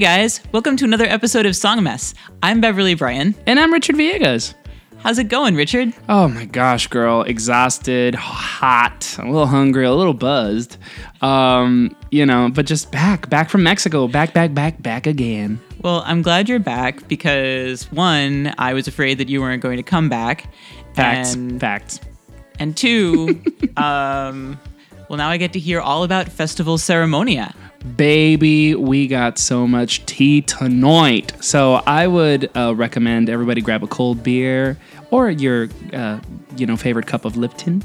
Hey guys, welcome to another episode of Song Mess. I'm Beverly Bryan. And I'm Richard Villegas. How's it going, Richard? Oh my gosh, girl. Exhausted, hot, a little hungry, a little buzzed. Um, you know, but just back, back from Mexico. Back, back, back, back again. Well, I'm glad you're back because one, I was afraid that you weren't going to come back. Facts. And, Facts. and two, um, well, now I get to hear all about Festival Ceremonia. Baby, we got so much tea tonight. So I would uh, recommend everybody grab a cold beer or your, uh, you know, favorite cup of Lipton.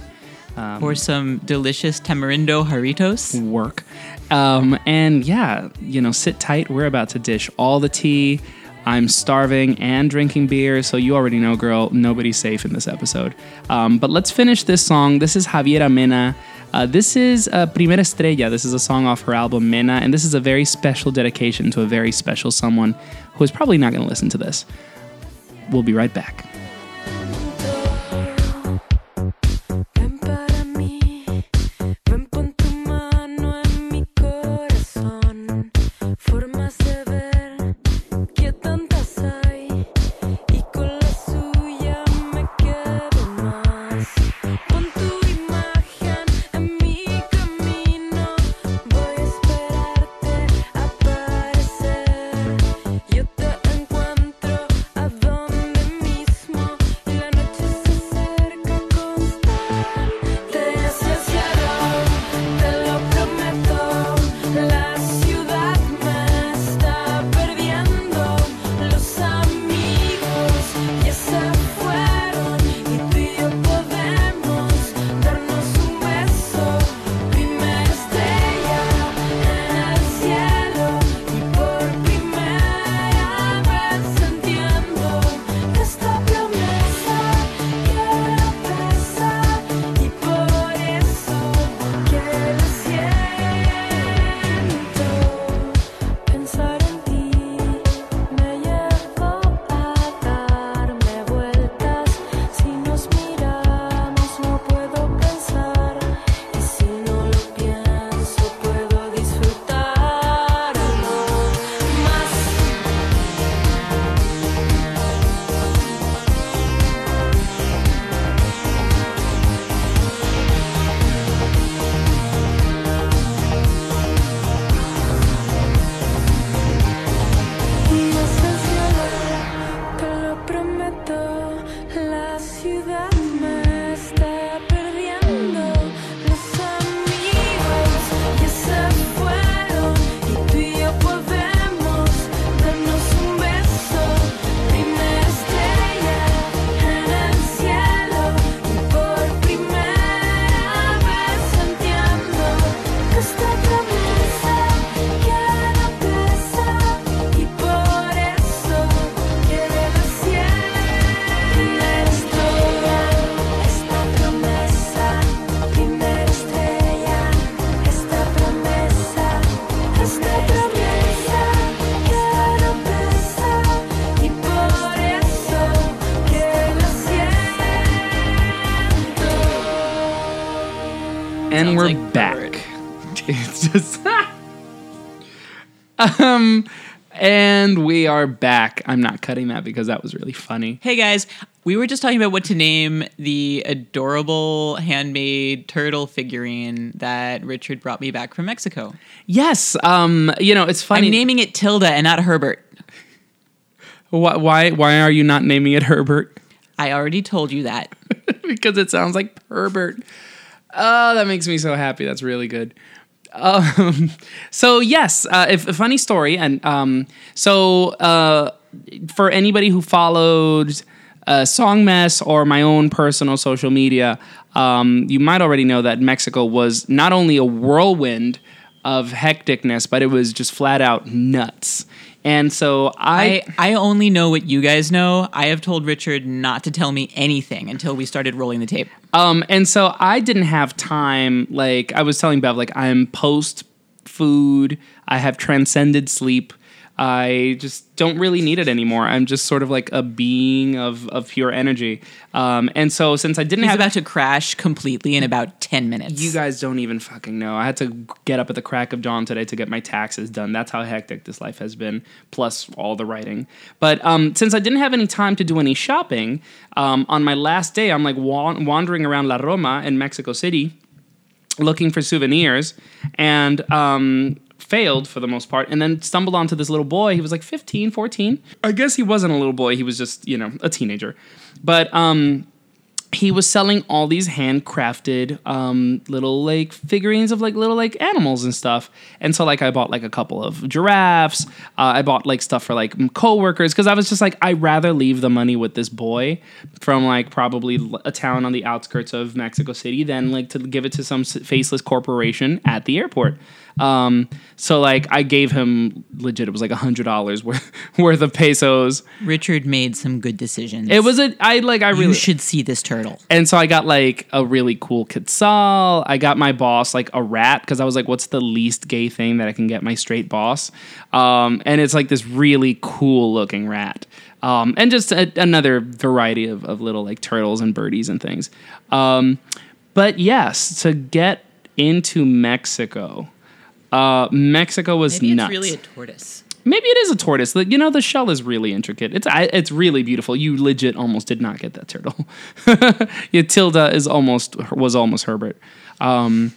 or some delicious tamarindo jarritos. work. Um, and yeah, you know, sit tight. We're about to dish all the tea. I'm starving and drinking beer, so you already know, girl, nobody's safe in this episode. Um, but let's finish this song. This is Javiera Mena. Uh, this is uh, Primera Estrella. This is a song off her album Mena, and this is a very special dedication to a very special someone who is probably not going to listen to this. We'll be right back. Are back. I'm not cutting that because that was really funny. Hey guys, we were just talking about what to name the adorable handmade turtle figurine that Richard brought me back from Mexico. Yes, um you know, it's funny. I'm naming it Tilda and not Herbert. why, why why are you not naming it Herbert? I already told you that. because it sounds like Herbert. Oh, that makes me so happy. That's really good. Um, so yes, uh, if, a funny story, and um, so uh, for anybody who followed uh, Song Mess or my own personal social media, um, you might already know that Mexico was not only a whirlwind of hecticness, but it was just flat out nuts. And so I, I, I only know what you guys know. I have told Richard not to tell me anything until we started rolling the tape. Um, and so I didn't have time. Like I was telling Bev, like I'm post food. I have transcended sleep. I just don't really need it anymore. I'm just sort of like a being of, of pure energy. Um, and so since I didn't He's have about to crash completely in about 10 minutes. you guys don't even fucking know. I had to get up at the crack of dawn today to get my taxes done. That's how hectic this life has been, plus all the writing. But um, since I didn't have any time to do any shopping, um, on my last day, I'm like wa- wandering around La Roma in Mexico City looking for souvenirs and um, failed for the most part and then stumbled onto this little boy. He was like 15 14 i guess he wasn't a little boy. He was just you know a teenager. But um, he was selling all these handcrafted um, little like figurines of like little like animals and stuff. And so like i bought like a couple of giraffes. Uh, i bought like stuff for like co-workers because i was just like i'd rather leave the money with this boy from like probably a town on the outskirts of mexico city than like to give it to some faceless corporation at the airport um, so like i gave him legit it was like a hundred dollars worth worth of pesos Richard made some good decisions. it was a i like i You really should see this turtle. and so I got like a really cool quetzal. I got my boss like a rat because I was like, what's the least gay thing that I can get my straight boss? Um, and it's like this really cool looking rat. Um, and just a, another variety of, of little like turtles and birdies and things. Um, but yes, to get into Mexico, uh, Mexico was Maybe nuts. it's really a tortoise. Maybe it is a tortoise. The, you know, the shell is really intricate. It's I, it's really beautiful. You legit almost did not get that turtle. yeah, Tilda is almost was almost Herbert. Um,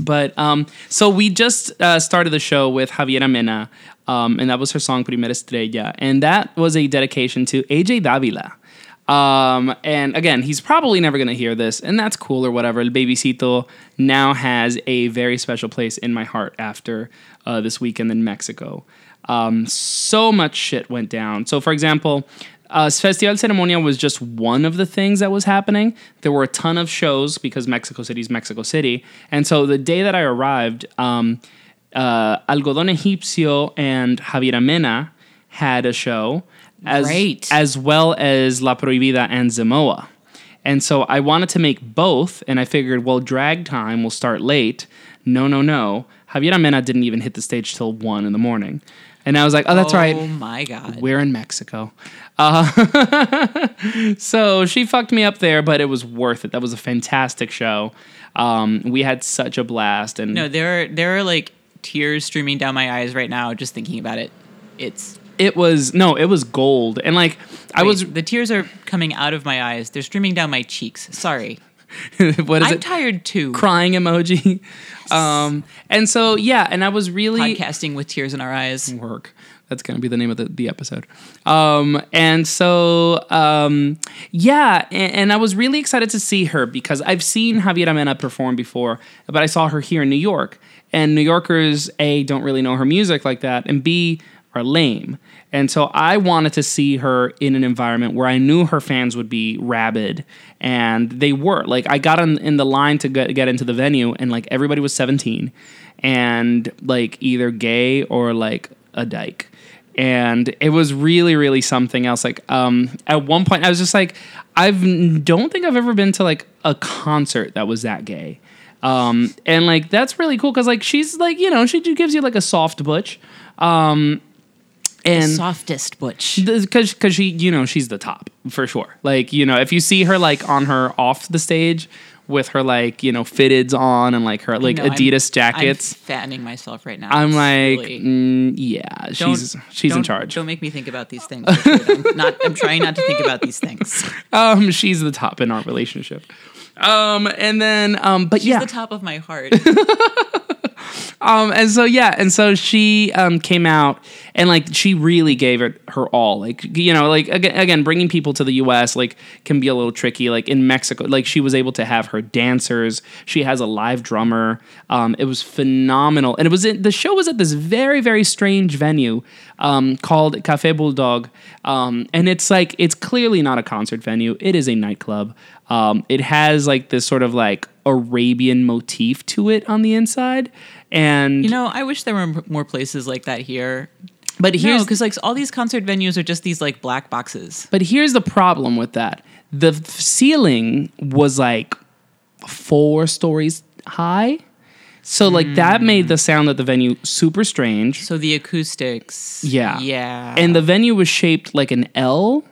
but um, so we just uh, started the show with Javiera Mena, um, and that was her song Primera Estrella, and that was a dedication to AJ Davila. Um, and again, he's probably never going to hear this, and that's cool or whatever. El Babysito now has a very special place in my heart after uh, this weekend in Mexico. Um, so much shit went down. So, for example, uh, Festival Ceremonia was just one of the things that was happening. There were a ton of shows because Mexico City is Mexico City. And so the day that I arrived, um, uh, Algodón Egipcio and Javiera Mena had a show, as, Great. as well as La Prohibida and Zemmoa. And so I wanted to make both, and I figured, well, drag time will start late. No, no, no. Javiera Mena didn't even hit the stage till one in the morning. And I was like, oh, that's oh right. Oh my god. We're in Mexico. Uh, so she fucked me up there, but it was worth it. That was a fantastic show. Um, we had such a blast. And No, there are there are like tears streaming down my eyes right now just thinking about it. It's it was, no, it was gold. And like, I wait, was, the tears are coming out of my eyes. They're streaming down my cheeks. Sorry. what is I'm it? tired too. Crying emoji. Um, and so, yeah, and I was really. Podcasting with tears in our eyes. work. That's going to be the name of the, the episode. Um, and so, um, yeah, and, and I was really excited to see her because I've seen Javiera Mena perform before, but I saw her here in New York. And New Yorkers, A, don't really know her music like that, and B, are lame. And so I wanted to see her in an environment where I knew her fans would be rabid, and they were. Like I got in, in the line to get, get into the venue, and like everybody was 17, and like either gay or like a dyke. And it was really, really something else. Like um, at one point, I was just like, I don't think I've ever been to like a concert that was that gay. Um, and like that's really cool because like she's like you know she gives you like a soft butch. Um, and Softest butch. because because she you know she's the top for sure like you know if you see her like on her off the stage with her like you know fitteds on and like her like No, I'm- adidas I'm jackets fattening myself right now. i'm, like mm, yeah Don't- she's she's in charge Don't make me think about these things. I'm not. I'm trying not to think about these things. um she's the top in our relationship um and then um but She's yeah the top of my heart. Um, and so yeah, and so she um, came out and like she really gave it her all. Like you know, like again, again, bringing people to the U.S. like can be a little tricky. Like in Mexico, like she was able to have her dancers. She has a live drummer. Um, it was phenomenal, and it was in, the show was at this very very strange venue um, called Cafe Bulldog, um, and it's like it's clearly not a concert venue. It is a nightclub. Um, it has like this sort of like Arabian motif to it on the inside, and You know, I wish there were more places like that here. but No, here's because like all these concert venues are just these like black boxes. but here's the problem with that. The f- ceiling was like four stories high. So like that made the sound at the venue super strange. So the acoustics. Yeah. Yeah. And the venue was shaped like an L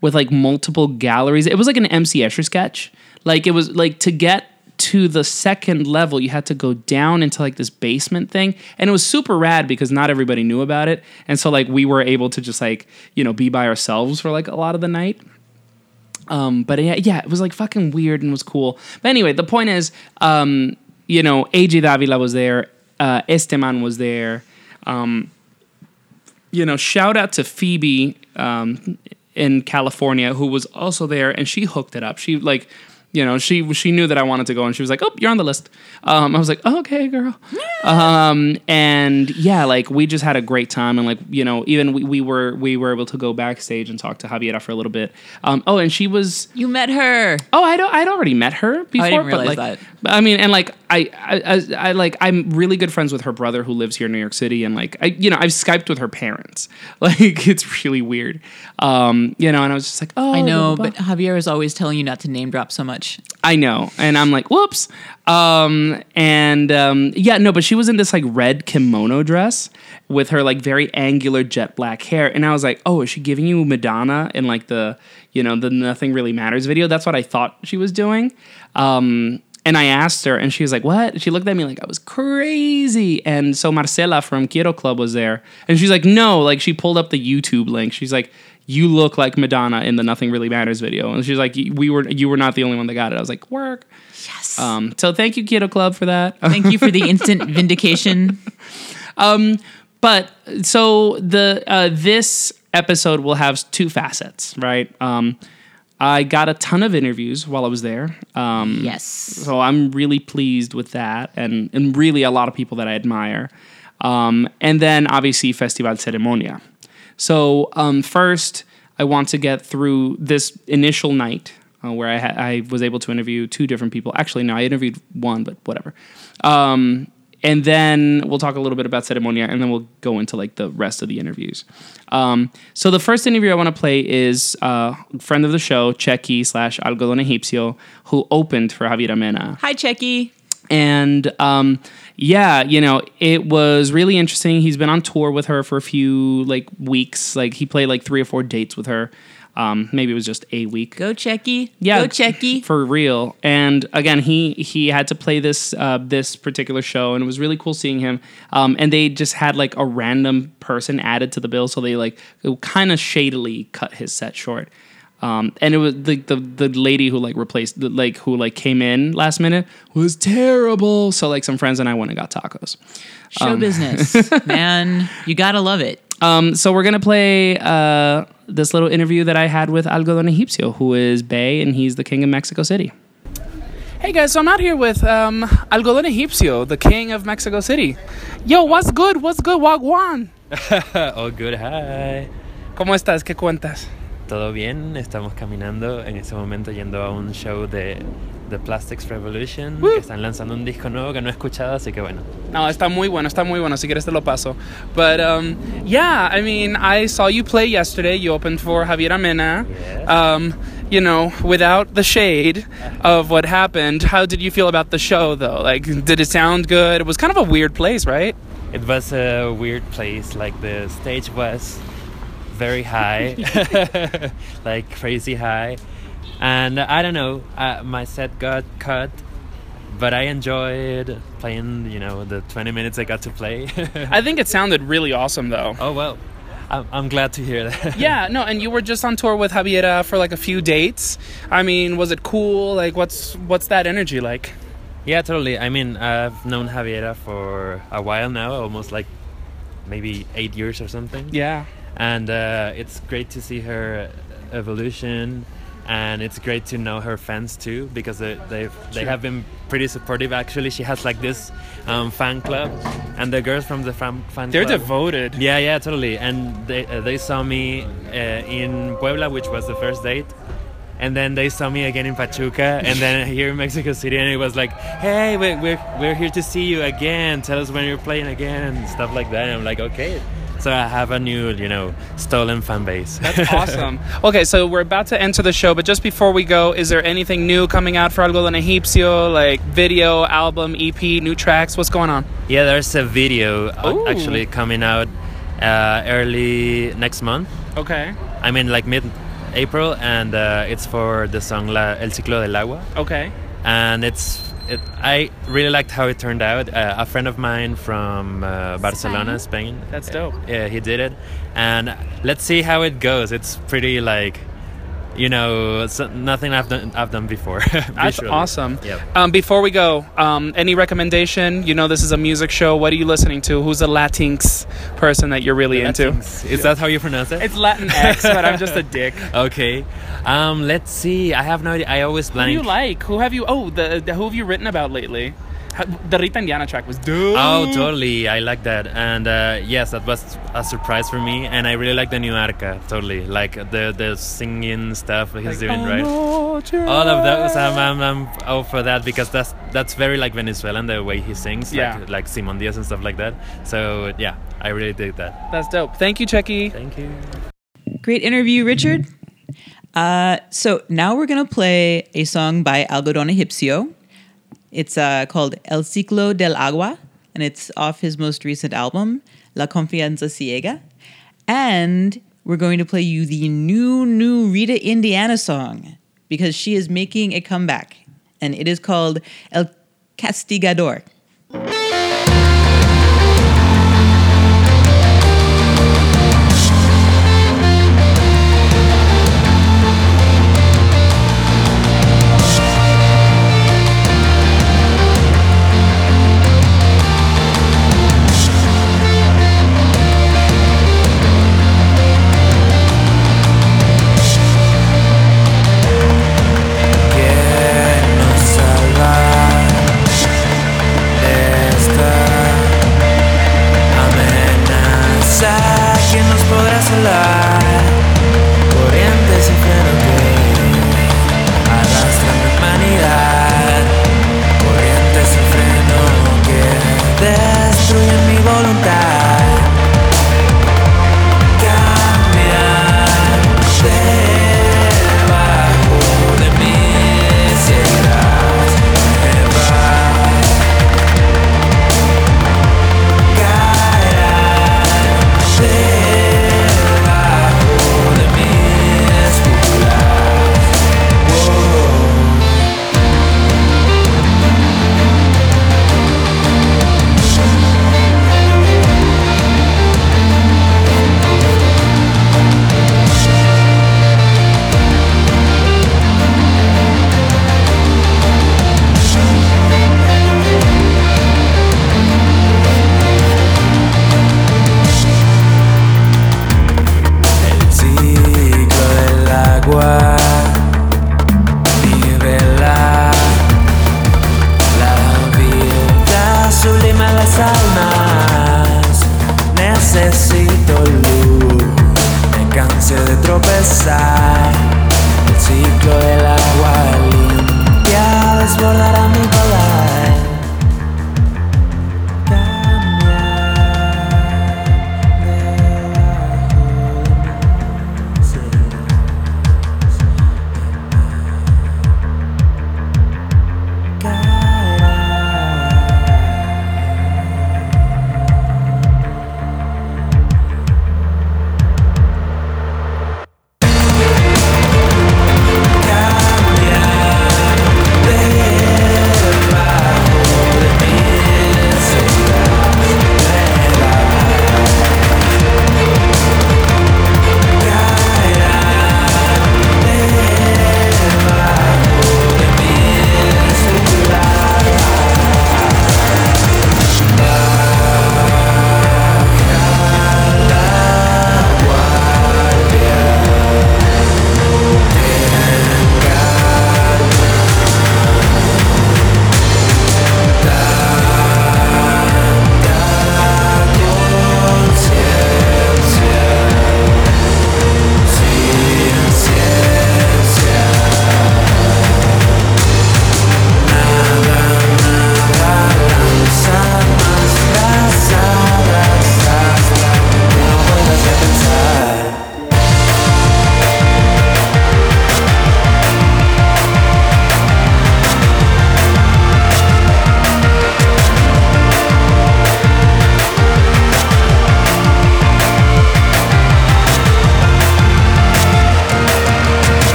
with like multiple galleries. It was like an MC Escher sketch. Like it was like to get to the second level, you had to go down into like this basement thing. And it was super rad because not everybody knew about it. And so like we were able to just like, you know, be by ourselves for like a lot of the night. Um, but yeah, yeah, it was like fucking weird and was cool. But anyway, the point is, um, you know, AJ Davila was there, uh, Esteman was there. Um, you know, shout out to Phoebe um, in California who was also there, and she hooked it up. She like, you know, she she knew that I wanted to go, and she was like, "Oh, you're on the list." Um, I was like, oh, "Okay, girl." Um, and yeah, like we just had a great time, and like you know, even we, we were we were able to go backstage and talk to Javiera for a little bit. Um, oh, and she was you met her. Oh, I'd, I'd already met her before. didn't but realize like, that. but I mean, and like I, I, I, like I'm really good friends with her brother who lives here in New York City, and like I, you know, I've skyped with her parents. Like it's really weird, um, you know. And I was just like, oh, I know, blah, blah, but Javier is always telling you not to name drop so much. I know, and I'm like, whoops. Um, and um, yeah, no, but she was in this like red kimono dress with her like very angular jet black hair, and I was like, oh, is she giving you Madonna in like the you know the Nothing Really Matters video? That's what I thought she was doing. Um, and I asked her, and she was like, "What?" She looked at me like I was crazy. And so Marcela from Quiero Club was there, and she's like, "No!" Like she pulled up the YouTube link. She's like, "You look like Madonna in the Nothing Really Matters video." And she's like, "We were, you were not the only one that got it." I was like, "Work." Yes. Um, so thank you, Quiero Club, for that. Thank you for the instant vindication. but so the uh, this episode will have two facets, right? Um, I got a ton of interviews while I was there. Um, Yes. So I'm really pleased with that, and and really a lot of people that I admire. Um, and then obviously Festival Ceremonia. So um, first, I want to get through this initial night uh, where I, ha- I was able to interview two different people. Actually, no, I interviewed one, but whatever. Um, and then we'll talk a little bit about Ceremonia, and then we'll go into like the rest of the interviews. Um, so the first interview I want to play is uh, friend of the show, Checky slash Algodón Egipcio, who opened for Javier Mena Hi, Checky. and um, yeah, you know, it was really interesting. He's been on tour with her for a few like weeks. Like he played like three or four dates with her. Um, maybe it was just a week. Go Checky. Yeah, Go Checky. for real. And again, he he had to play this uh, this particular show, and it was really cool seeing him. Um, and they just had like a random person added to the bill, so they like kind of shadily cut his set short. Um, and it was the, the the lady who like replaced the, like who like came in last minute was terrible. So like some friends and I went and got tacos. Show business. Man, you gotta love it. Um, so we're gonna play uh, this little interview that I had with Algodón Egipcio, who is Bay, and he's the king of Mexico City. Hey guys, so I'm out here with um, Algodón Egipcio, the king of Mexico City. Yo, what's good? What's good, Wagwan? oh, good, hi. ¿Cómo estás? ¿Qué cuentas? ¿Todo bien? Estamos caminando en este momento yendo a un show de The Plastics Revolution, que están lanzando un disco nuevo que no he escuchado, así que bueno. No, está muy bueno, está muy bueno. Si quieres te lo paso. But um, yeah, I mean, I saw you play yesterday. You opened for Javiera Mena. Yes. Um, you know, without the shade of what happened, how did you feel about the show though? Like, did it sound good? It was kind of a weird place, right? It was a weird place, like the stage was very high, like crazy high. And I don't know, uh, my set got cut, but I enjoyed playing, you know, the 20 minutes I got to play. I think it sounded really awesome though. oh, well, I'm, I'm glad to hear that. Yeah, no, and you were just on tour with Javiera for like a few dates. I mean, was it cool? Like, what's what's that energy like? Yeah, totally. I mean, I've known Javiera for a while now, almost like maybe eight years or something. Yeah, And uh, it's great to see her evolution, and it's great to know her fans too, because they they've, they Sure. have been pretty supportive. Actually, she has like this um, fan club, and the girls from the fan, fan they're club. devoted. Yeah, yeah, totally. And they uh, they saw me uh, in Puebla, which was the first date. And then they saw me again in Pachuca, and then here in Mexico City, and it was like, "Hey, we're, we're, we're here to see you again. Tell us when you're playing again, and stuff like that." And I'm like, "Okay, So I have a new, you know, stolen fan base. That's awesome. Okay, so we're about to enter the show, but just before we go, is there anything new coming out for Algodón Egipcio, like video, album, EP, new tracks? What's going on? yeah, there's a video uh, Ooh. actually coming out uh, early next month. Okay. I mean, like mid April, and uh, it's for the song La, El Ciclo del Agua. Okay. and it's it, I really liked how it turned out. Uh, a friend of mine from uh, Barcelona, Spain. That's dope. Yeah, he did it, and let's see how it goes. It's pretty like, you know, nothing I've done I've done before. That's awesome. Yep. Um, before we go, um, any recommendation? You know, this is a music show. What are you listening to? Who's a Latinx person that you're really into? Latinx. Is that how you pronounce it? It's Latinx, but I'm just a dick. okay. Um, let's see. I have no idea. I always blank. Who do you like? Who have you? Oh, the, the who have you written about lately? How- The Rita Indiana track was dope. Oh, totally. I like that. And uh, yes, that was a surprise for me. And I really like the new Arca. Totally. Like the the singing stuff he's doing, Oh, right? All of those, I'm, I'm, I'm all for that because that's that's very like Venezuelan the way he sings, Yeah. like, like Simon Diaz and stuff like that. So yeah, I really dig that. That's dope. Thank you, Checky. Thank you. Great interview, Richard. Uh, so now we're gonna play a song by Algodón Egipcio. It's uh, called El Ciclo del Agua, and it's off his most recent album, La Confianza Ciega. And we're going to play you the new, new Rita Indiana song because she is making a comeback, and it is called El Castigador. Podrá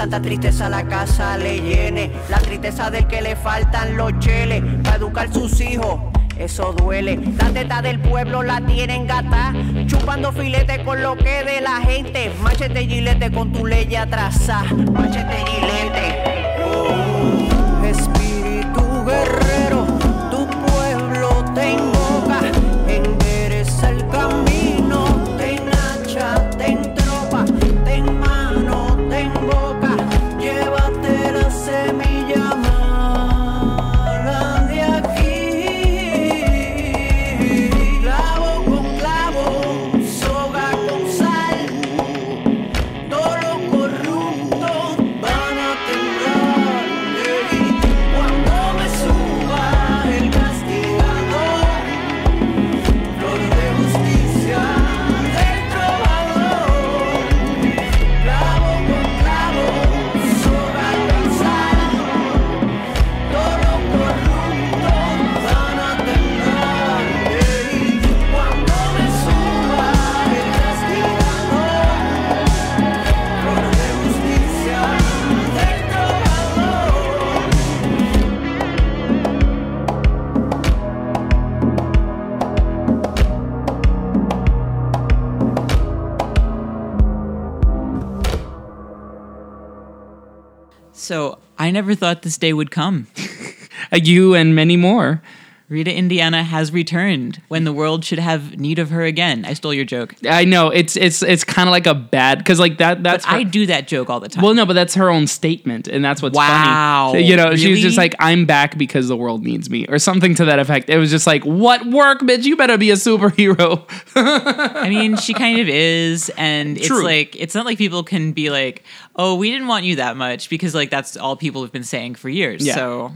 Santa tristeza la casa le llene, la tristeza del que le faltan los cheles para educar sus hijos. Eso duele, la teta del pueblo la tienen gata, chupando filete con lo que de la gente. Machete gilete con tu ley atrasada, machete gilete. Never thought this day would come. You and many more. Rita Indiana has returned when the world should have need of her again. I stole your joke. I know it's it's it's kind of like a bad because like that that's But I do that joke all the time. well no but that's her own statement and that's what's Wow. funny you know she was just like I'm back because the world needs me or something to that effect it was just like what work bitch you better be a superhero I mean, she kind of is, and it's True. like it's not like people can be like, "Oh, we didn't want you that much," because like that's all people have been saying for years. Yeah. So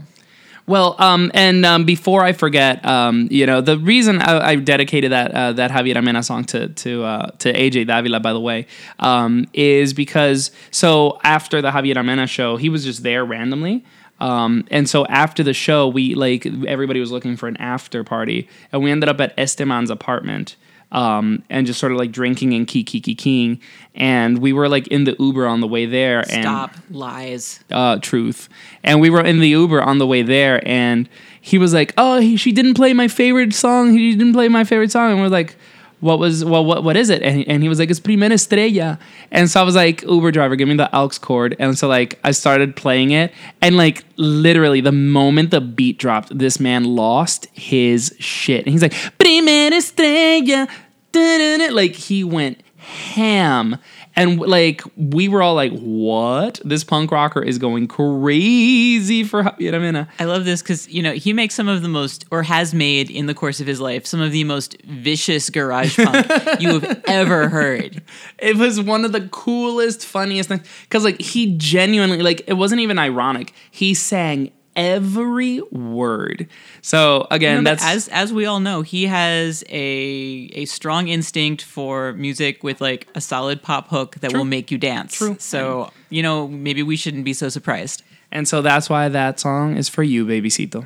Well, um, and um, before I forget, um, you know, the reason I, I dedicated that uh, that Javiera Mena song to to uh, to AJ Davila, by the way, um, is because so after the Javiera Mena show, he was just there randomly. Um, and so after the show, we like everybody was looking for an after party, and we ended up at Esteman's apartment. Um, and just sort of like drinking and key key key keying, and we were like in the Uber on the way there. And, stop lies. uh, truth. And we were in the Uber on the way there, and he was like, "Oh, he, she didn't play my favorite song. He didn't play my favorite song." And we're like, "What was? Well, what what is it?" And he, and he was like, "It's Primera Estrella." And so I was like, "Uber driver, give me the aux cord." And so like I started playing it, and like literally the moment the beat dropped, this man lost his shit, and he's like, "Primera Estrella." Da-da-da," Like he went ham. And like we were all like, "What? This punk rocker is going crazy for Javiera Mena." I love this because you know he makes some of the most, or has made in the course of his life, some of the most vicious garage punk you have ever heard. It was one of the coolest, funniest things because like he genuinely like it wasn't even ironic. He sang every word. So again, that's as as we all know, he has a a strong instinct for music with like a solid pop hook that True. will make you dance. True. So you know maybe we shouldn't be so surprised. and so that's why that song is for you, babycito.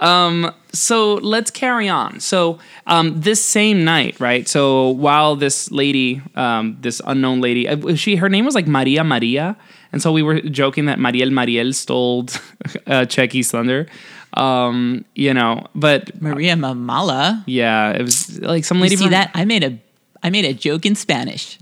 Um, so let's carry on. So um, this same night, right? So while this lady, um, this unknown lady, uh, she her name was like Maria Maria, and so we were joking that Mariel Mariel stole uh, Cheky's thunder. Um, you know, but Maria Mamala. yeah, it was like some You lady see from- that? I made a I made a joke in Spanish.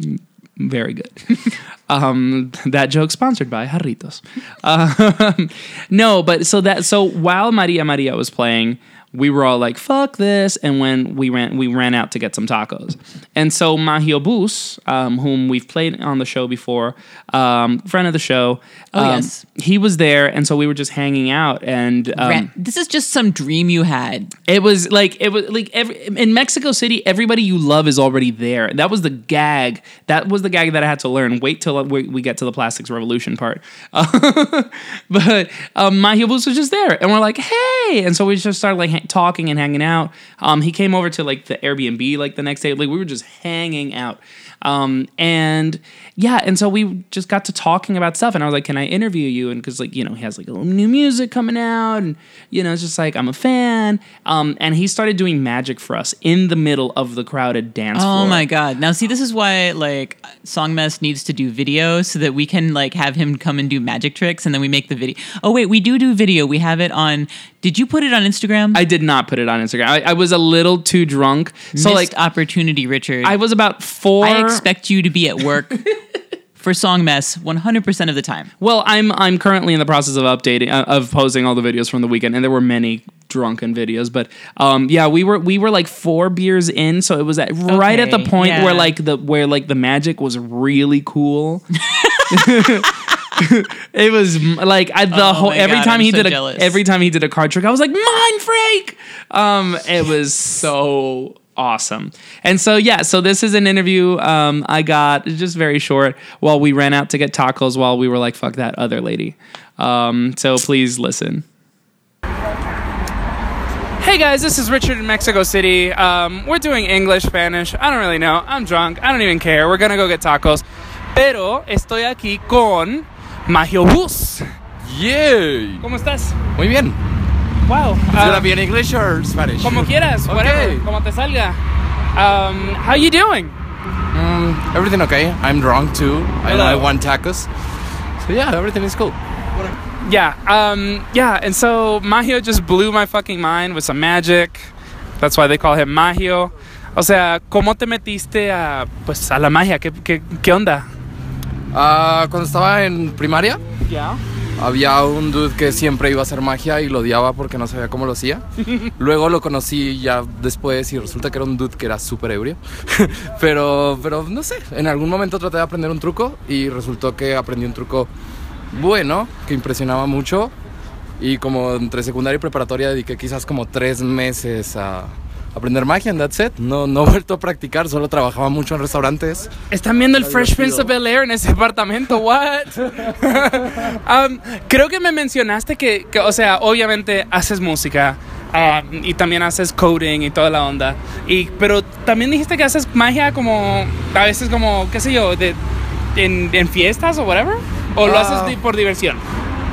Very good. um, that joke sponsored by Jarritos. Um, no, but so that so while Maria Maria was playing, we were all like, "Fuck this!" And when we ran, we ran out to get some tacos. And so Magio Bus, um, whom we've played on the show before, um, friend of the show, Oh, um, yes. he was there, and so we were just hanging out, and um, Ran- this is just some dream you had. it was like it was like every, in Mexico City, everybody you love is already there. That was the gag. That was the gag that I had to learn. Wait till we, we get to the plastics revolution part. but um, Magio Bus was just there, and we're like, hey, and so we just started like talking and hanging out. Um, he came over to like the Airbnb like the next day. Like we were just hanging out. Um, and yeah, and so we just got to talking about stuff, and I was like, "Can I interview you?" And because like you know he has like a little new music coming out, and you know it's just like I'm a fan. Um, and he started doing magic for us in the middle of the crowded dance floor. Oh floor. my god! Now see, this is why like Songmess needs to do video so that we can like have him come and do magic tricks, and then we make the video. Oh wait, we do do video. We have it on. Did you put it on Instagram? I did not put it on Instagram. I, I was a little too drunk, so Missed like opportunity, Richard. I was about four. I expect you to be at work for song mess 100% of the time. Well, I'm I'm currently in the process of updating uh, of posting all the videos from the weekend, and there were many drunken videos. But um, yeah, we were we were like four beers in, so it was at, right at the Okay, point where like the where like the magic was really cool. it was like I, the Oh whole every God, time I'm he so did a every time he did a card trick, I was like mind freak. Um, it was so awesome. And so yeah, so this is an interview um, I got just very short while we ran out to get tacos while we were like fuck that other lady. Um, so please listen. Hey guys, this is Richard in Mexico City. Um, we're doing English, Spanish. I don't really know. I'm drunk. I don't even care. We're gonna go get tacos. Pero estoy aquí con Magio Bus. Yay! ¿Cómo estás? Muy bien. Wow. Uh, be in English or Spanish? como quieras, whatever, Okay. como te salga. Um, how you doing? Mm, everything okay. I'm drunk too. I, Hello. I want tacos. So yeah, everything is cool. Yeah, um, yeah, and so Magio just blew my fucking mind with some magic. That's why they call him Magio. O sea, ¿cómo te metiste a, pues, a la magia? ¿Qué, qué, qué onda? Ah, cuando estaba en primaria, Yeah. había un dude que siempre iba a hacer magia y lo odiaba porque no sabía cómo lo hacía. Luego lo conocí ya después y resulta que era un dude que era súper ebrio. pero, pero no sé, en algún momento traté de aprender un truco y resultó que aprendí un truco bueno, que impresionaba mucho. Y como entre secundaria y preparatoria dediqué quizás como tres meses a aprender magia en That's It. No, no he vuelto a practicar, solo trabajaba mucho en restaurantes. Están viendo el Fresh Prince of. Bel Air en ese apartamento, what? Um, creo que me mencionaste que, que, o sea, obviamente haces música um, y también haces coding y toda la onda. Y, pero también dijiste que haces magia como, a veces como, qué sé yo, de, en, en fiestas o whatever. ¿O lo Ah. haces di- por diversión?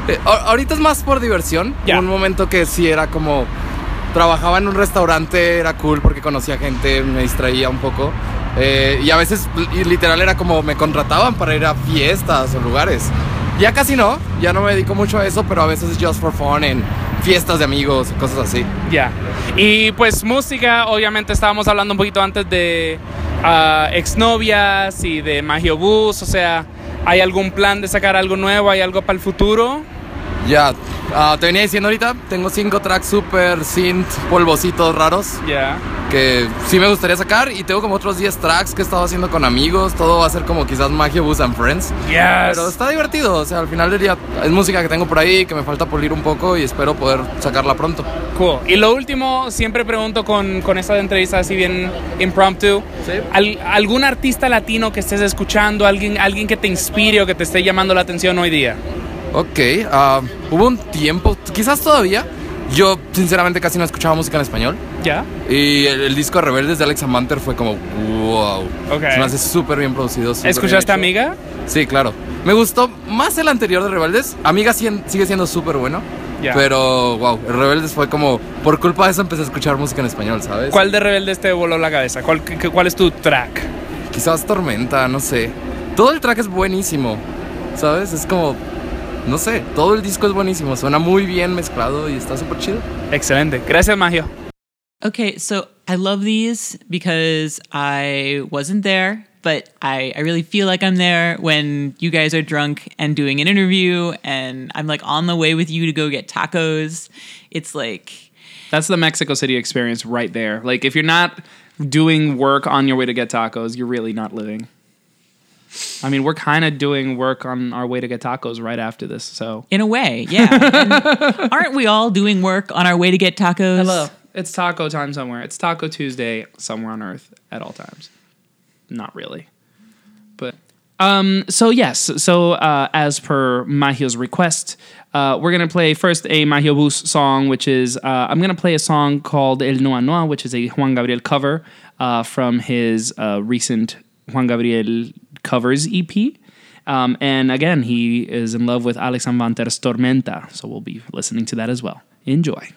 Eh, ahorita es más por diversión. Hubo Un momento que sí era como. Trabajaba en un restaurante, era cool porque conocía gente, me distraía un poco. Eh, y a veces, literal, era como me contrataban para ir a fiestas o lugares. Ya casi no, ya no me dedico mucho a eso, pero a veces es just for fun en fiestas de amigos, cosas así. Ya. Y pues música, obviamente estábamos hablando un poquito antes de ah, exnovias y de Magio Bus, o sea, ¿hay algún plan de sacar algo nuevo? ¿Hay algo para el futuro? Ya, ah, te venía diciendo ahorita, tengo cinco tracks super synth, polvositos raros. Ya. que sí me gustaría sacar y tengo como otros 10 tracks que he estado haciendo con amigos, todo va a ser como quizás Magia Bus and Friends. Pero está divertido, o sea, al final del día es música que tengo por ahí que me falta pulir un poco y espero poder sacarla pronto. Cool. Y lo último, siempre pregunto con, con esta entrevista así bien impromptu. Sí. Al- ¿Algún artista latino que estés escuchando, alguien, alguien que te inspire o que te esté llamando la atención hoy día? Ok, ah, hubo un tiempo, quizás todavía, yo sinceramente casi no escuchaba música en español ¿Ya? y el, el disco Rebeldes de Alex Amanter fue como wow. Ok. Se me hace súper bien producido. ¿Escuchaste. Amiga? Sí, claro. Me gustó más el anterior de Rebeldes. Amiga sigue siendo súper bueno. Ya. Pero, wow, el Rebeldes fue como. Por culpa de eso empecé a escuchar música en español, ¿sabes? ¿Cuál de Rebeldes te voló la cabeza? ¿Cuál, cuál es tu track? Quizás Tormenta, no sé. Todo el track es buenísimo, ¿sabes? Es como. No sé, todo el disco es buenísimo. Suena muy bien mezclado y está súper chido. Excelente. Gracias, Magio. Okay, so I love these because I wasn't there, but I, I really feel like I'm there when you guys are drunk and doing an interview, and I'm like on the way with you to go get tacos. It's like, That's the Mexico City experience right there. Like, if you're not doing work on your way to get tacos, you're really not living. I mean, we're kind of doing work on our way to get tacos right after this. So, in a way, yeah. And aren't we all doing work on our way to get tacos? Hello. It's taco time somewhere. It's Taco Tuesday somewhere on Earth at all times. Not really, but um. So yes. So uh, as per Magio's request, uh, we're gonna play first a Magio Bus song, which is uh, I'm gonna play a song called El Noa Noa, which is a Juan Gabriel cover uh, from his uh, recent Juan Gabriel covers EP. Um, and again, he is in love with Alex Anwandter's Tormenta. So we'll be listening to that as well. Enjoy.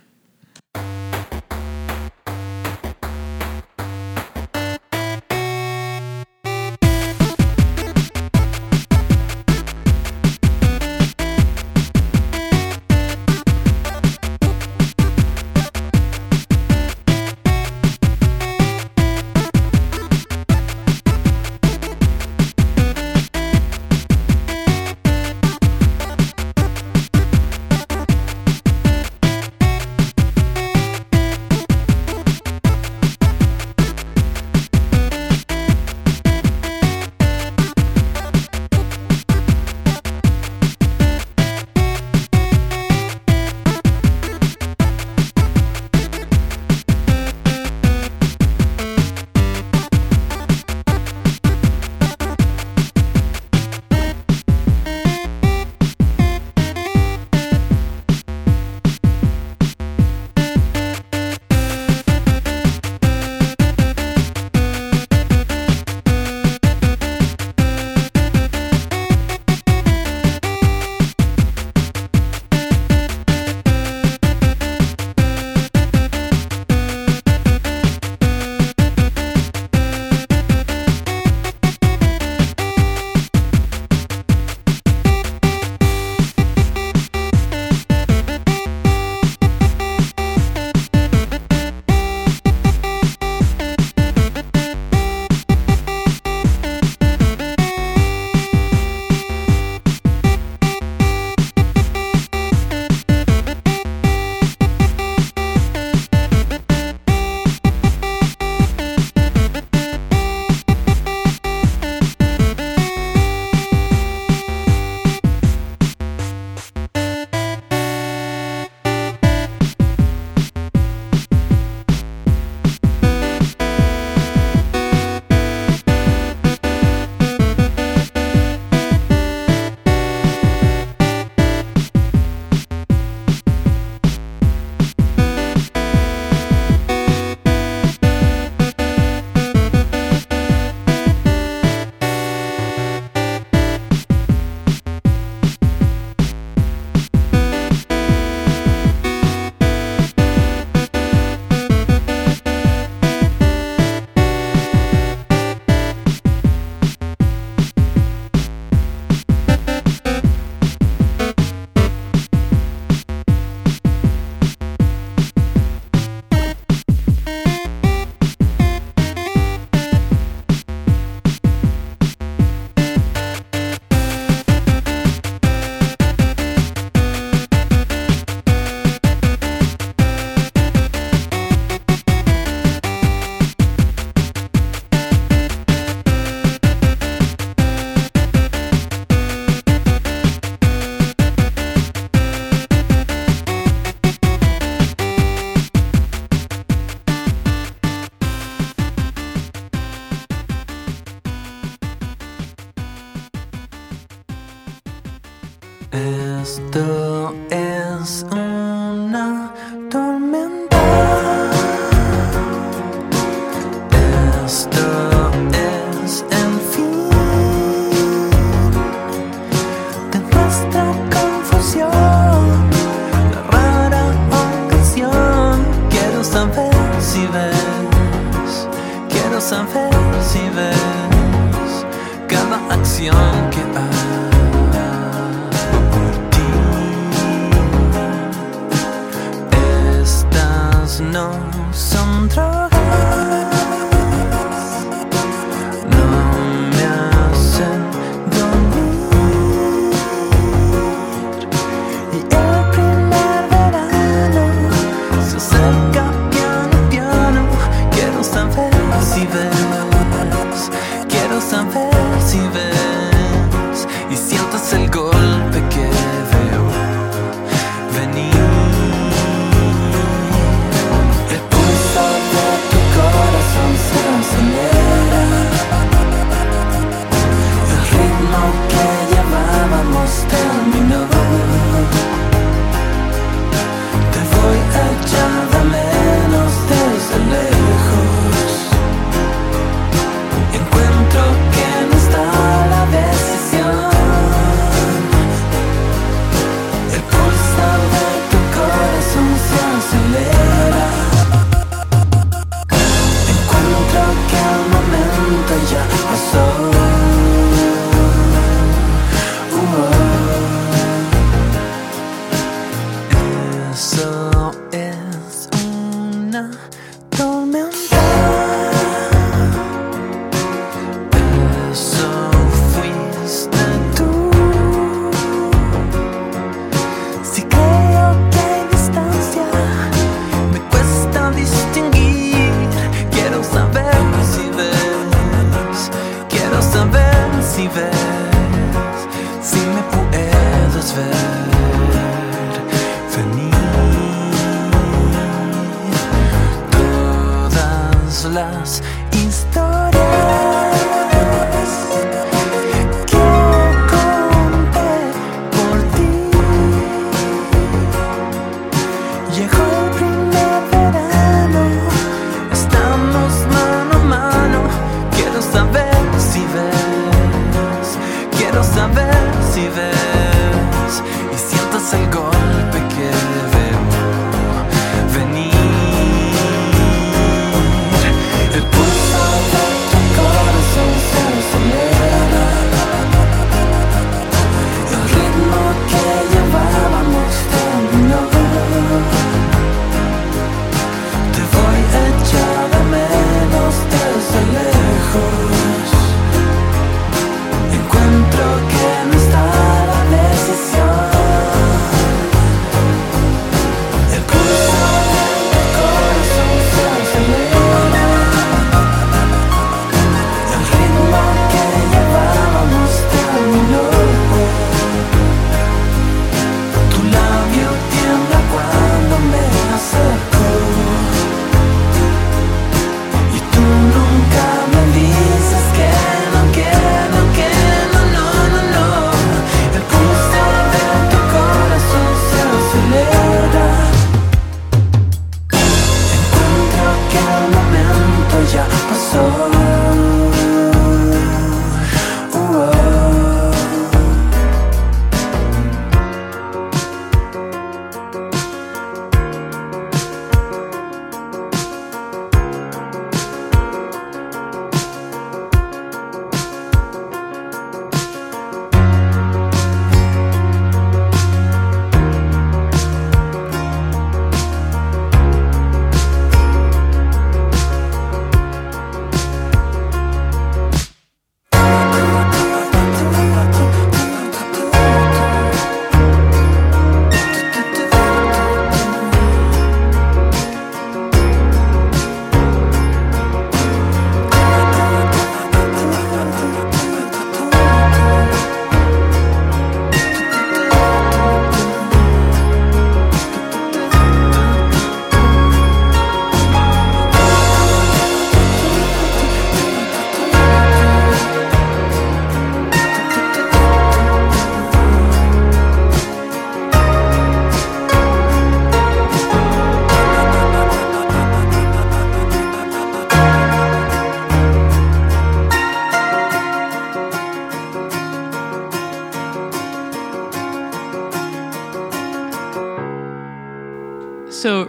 algo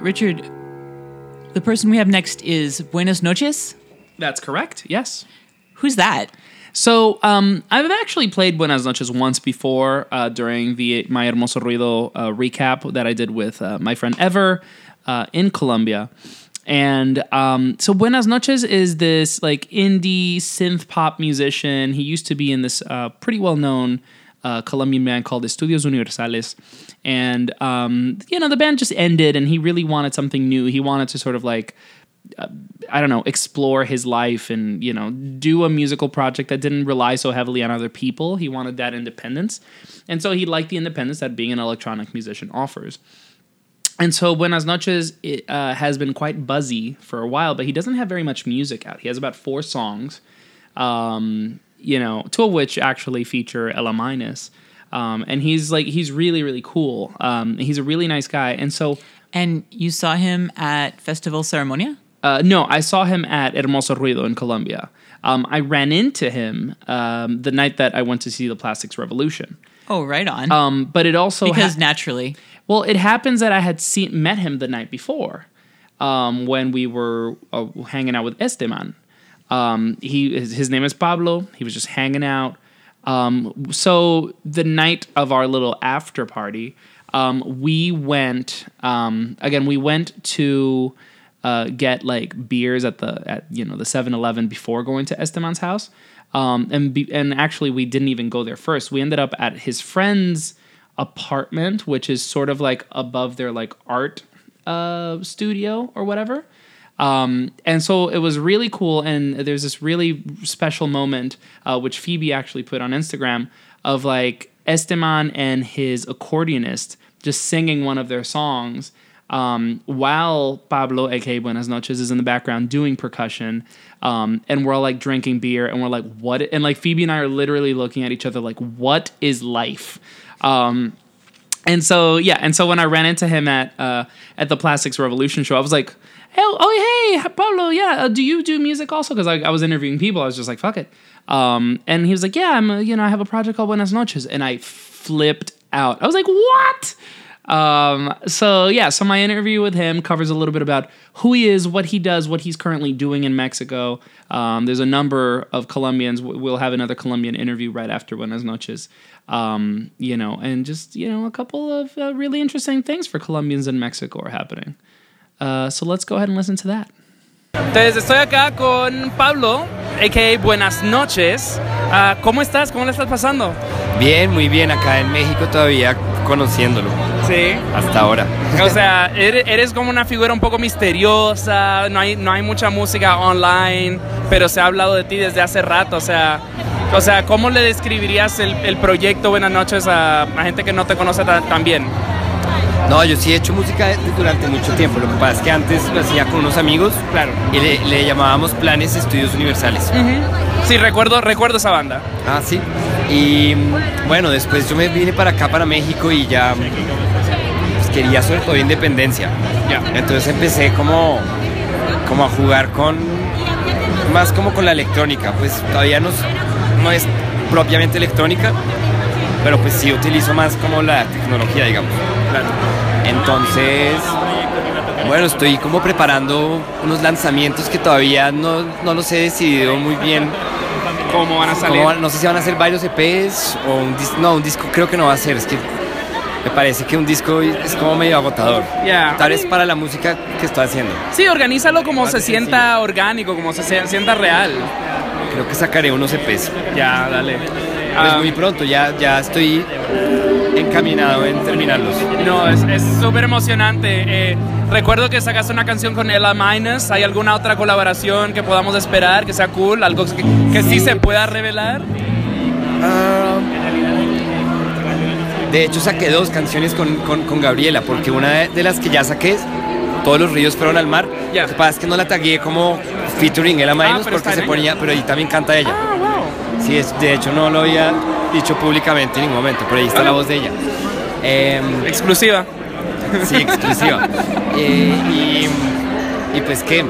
Richard, the person we have next is Buenos noches. That's correct. Yes. Who's that? So um, I've actually played Buenas Noches once before uh, during the My Hermoso Ruido uh, recap that I did with uh, my friend Ever uh, in Colombia. And um, so Buenas Noches is this like indie synth pop musician. He used to be in this uh, pretty well known uh, Colombian band called Estudios Universales. And, um, you know, the band just ended and he really wanted something new. He wanted to sort of like I don't know, explore his life and, you know, do a musical project that didn't rely so heavily on other people. He wanted that independence. And so he liked the independence that being an electronic musician offers. And so Buenas Noches it, uh, has been quite buzzy for a while, but he doesn't have very much music out. He has about four songs, um, you know, two of which actually feature Ella Minus. Um, and he's like, he's really, really cool. Um, he's a really nice guy. And so And you saw him at Festival Ceremonia? Uh, no, I saw him at Hermoso Ruido in Colombia. Um, I ran into him um, the night that I went to see the Plastics Revolution. Oh, right on. Um, but it also because ha- naturally. well, it happens that I had seen met him the night before um, when we were uh, hanging out with Esteban. Um, he his, name is Pablo. He was just hanging out. Um, so the night of our little after party, um, we went um, again. We went to uh, get like beers at the at you know the 7-Eleven before going to Esteban's house. Um, and be, and actually we didn't even go there first. We ended up at his friend's apartment, which is sort of like above their like art uh, studio or whatever. Um, and so it was really cool. And there's this really special moment, uh, which Phoebe actually put on Instagram of like Esteban and his accordionist just singing one of their songs um, while Pablo, aka Buenas noches, is in the background doing percussion. Um, and we're all like drinking beer and we're like, what? And like Phoebe and I are literally looking at each other like, what is life? Um, and so yeah, and so when I ran into him at uh, at the Plastics Revolution show, I was like, "Hey, oh hey, Pablo, yeah, uh, do you do music also?" Because I, I was interviewing people, I was just like, "Fuck it," um, and he was like, "Yeah, I'm, uh, you know, I have a project called Buenas Noches," and I flipped out. I was like, "What?" Um, so yeah, so my interview with him covers a little bit about who he is, what he does, what he's currently doing in Mexico. Um, there's a number of Colombians. We'll have another Colombian interview right after Buenas Noches. Um, you know, and just you know, a couple of uh, really interesting things for Colombians in Mexico are happening. Uh, so let's go ahead and listen to that. Entonces estoy acá con Pablo, a.k.a. Buenas noches. Ah, ¿Cómo estás? ¿Cómo le estás pasando? Bien, muy bien, acá en México todavía conociéndolo, Sí. hasta ahora. O sea, eres, eres como una figura un poco misteriosa, no hay, no hay mucha música online, pero se ha hablado de ti desde hace rato. O sea, o sea ¿cómo le describirías el, el proyecto Buenas noches a, a gente que no te conoce tan, tan bien? No, yo sí he hecho música durante mucho tiempo, lo que pasa es que antes lo hacía con unos amigos Claro. y le, le llamábamos Planes Estudios Universales. Sí, recuerdo, recuerdo esa banda. Ah, sí. Y bueno, después yo me vine para acá, para México y ya pues, quería sobre todo independencia. Ya. Entonces empecé como, como a jugar con, más como con la electrónica, pues todavía no, no es propiamente electrónica, pero pues sí utilizo más como la tecnología, digamos. Entonces, bueno, estoy como preparando unos lanzamientos que todavía no, no los he decidido muy bien ¿Cómo van a salir? ¿Cómo van- no sé si van a ser varios EPs o un disco. No, un disco creo que no va a ser. Es que me parece que un disco es como medio agotador. Ya. Tal vez para la música que estoy haciendo. Sí, organízalo como se sienta orgánico, como se sienta real. Creo que sacaré unos EPs. Ya, dale. Pues Ah, muy pronto, ya, ya estoy encaminado en terminarlos. No, es es súper emocionante. Eh, recuerdo que sacaste una canción con Ella Minus. ¿Hay alguna otra colaboración que podamos esperar que sea cool? ¿Algo que, que sí se pueda revelar? Ah, de hecho, saqué dos canciones con, con- con Gabriela, porque una de, las que ya saqué, Todos los ríos fueron al mar. Ya. Lo que pasa es que no la tagué como featuring Ella Minus pero está porque se ponía, pero ahí también canta ella. Ah. Sí, es, de hecho no lo había dicho públicamente en ningún momento, pero ahí está la voz de ella. Em, Exclusiva. Sí, exclusiva. Eh, y, y pues que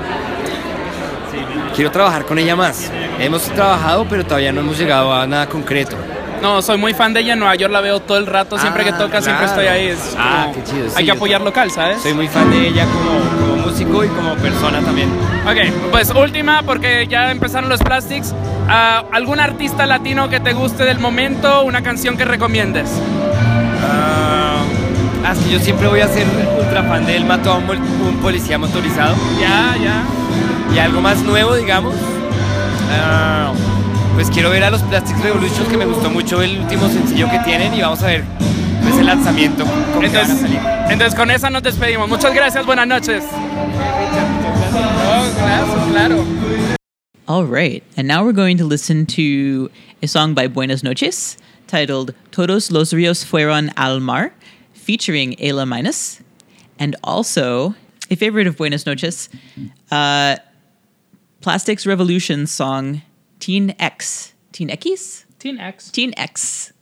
quiero trabajar con ella más. Hemos trabajado, pero todavía no hemos llegado a nada concreto. No, soy muy fan de ella. En Nueva York la veo todo el rato. Siempre Ah, que toca, siempre estoy ahí. Es Ah, qué chido, sí, hay que apoyar local, ¿sabes? Soy muy fan de ella como, como músico y como persona también. Ok, pues última, porque ya empezaron los plastics. Ah, ¿Algún artista latino que te guste del momento? ¿Una canción que recomiendes? Ah, ah, yo siempre voy a ser ultra fan de él. Mató a un, policía motorizado. Ya, ya. Y algo más nuevo, digamos. Ah, pues quiero ver a los Plastic Revolution, que me gustó mucho el último sencillo que tienen. Y vamos a ver pues, el lanzamiento. con qué van a Entonces, salir. entonces con esa nos despedimos. Muchas gracias, buenas noches. Oh, claro, claro. All right. And now we're going to listen to a song by Buenas Noches titled Todos los Ríos Fueron al Mar, featuring Ella Minus, and also a favorite of Buenas Noches, uh, Plastics Revolution song Teen X. Teen X? Teen X. Teen X.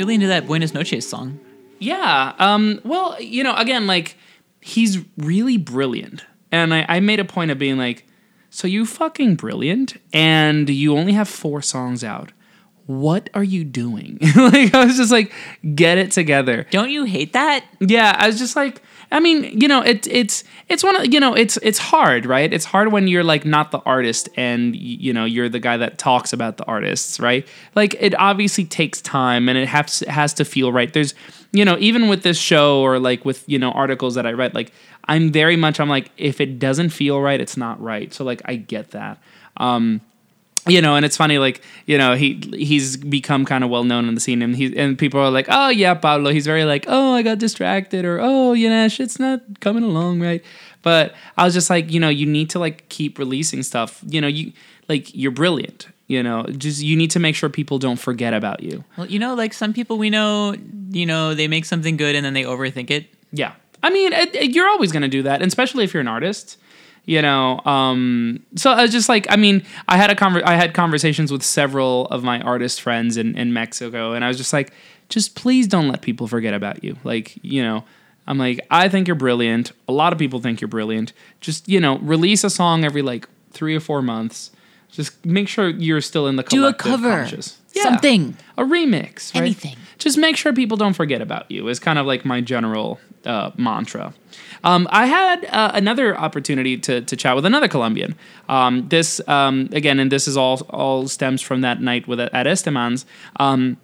really into that Buenas Noches song. Yeah. Um, well, you know, again, like he's really brilliant, and I, I made a point of being like, so you fucking brilliant, and you only have four songs out. What are you doing? like I was just like, get it together. Don't you hate that? Yeah, I was just like, I mean, you know, it's it's it's one of you know, it's it's hard, right? It's hard when you're like not the artist and you know you're the guy that talks about the artists, right? Like it obviously takes time and it has has to feel right. There's you know, even with this show or like with you know articles that I read, like I'm very much I'm like if it doesn't feel right, it's not right. So like I get that. Um you know, and it's funny, like you know, he he's become kind of well known in the scene, and he and people are like, oh yeah, Pablo. He's very like, oh, I got distracted, or oh, you know, shit's not coming along right. But I was just like, you know, you need to like keep releasing stuff. You know, you like you're brilliant. You know, just you need to make sure people don't forget about you. Well, you know, like some people we know, you know, they make something good and then they overthink it. Yeah. I mean, it, it- you're always going to do that, and especially if you're an artist. You know, um, so I was just like, I mean, I had a conver- I had conversations with several of my artist friends in, in Mexico, and I was just like, just please don't let people forget about you. Like, you know, I'm like, I think you're brilliant. A lot of people think you're brilliant. Just, you know, release a song every like three or four months. Just make sure you're still in the Do a cover, conscious. something. a remix, right? Anything. Just make sure people don't forget about you. Is kind of like my general uh, mantra. Um, I had uh, another opportunity to, to chat with another Colombian. Um, this um, again, and this is all all stems from that night with at Esteman's. Um,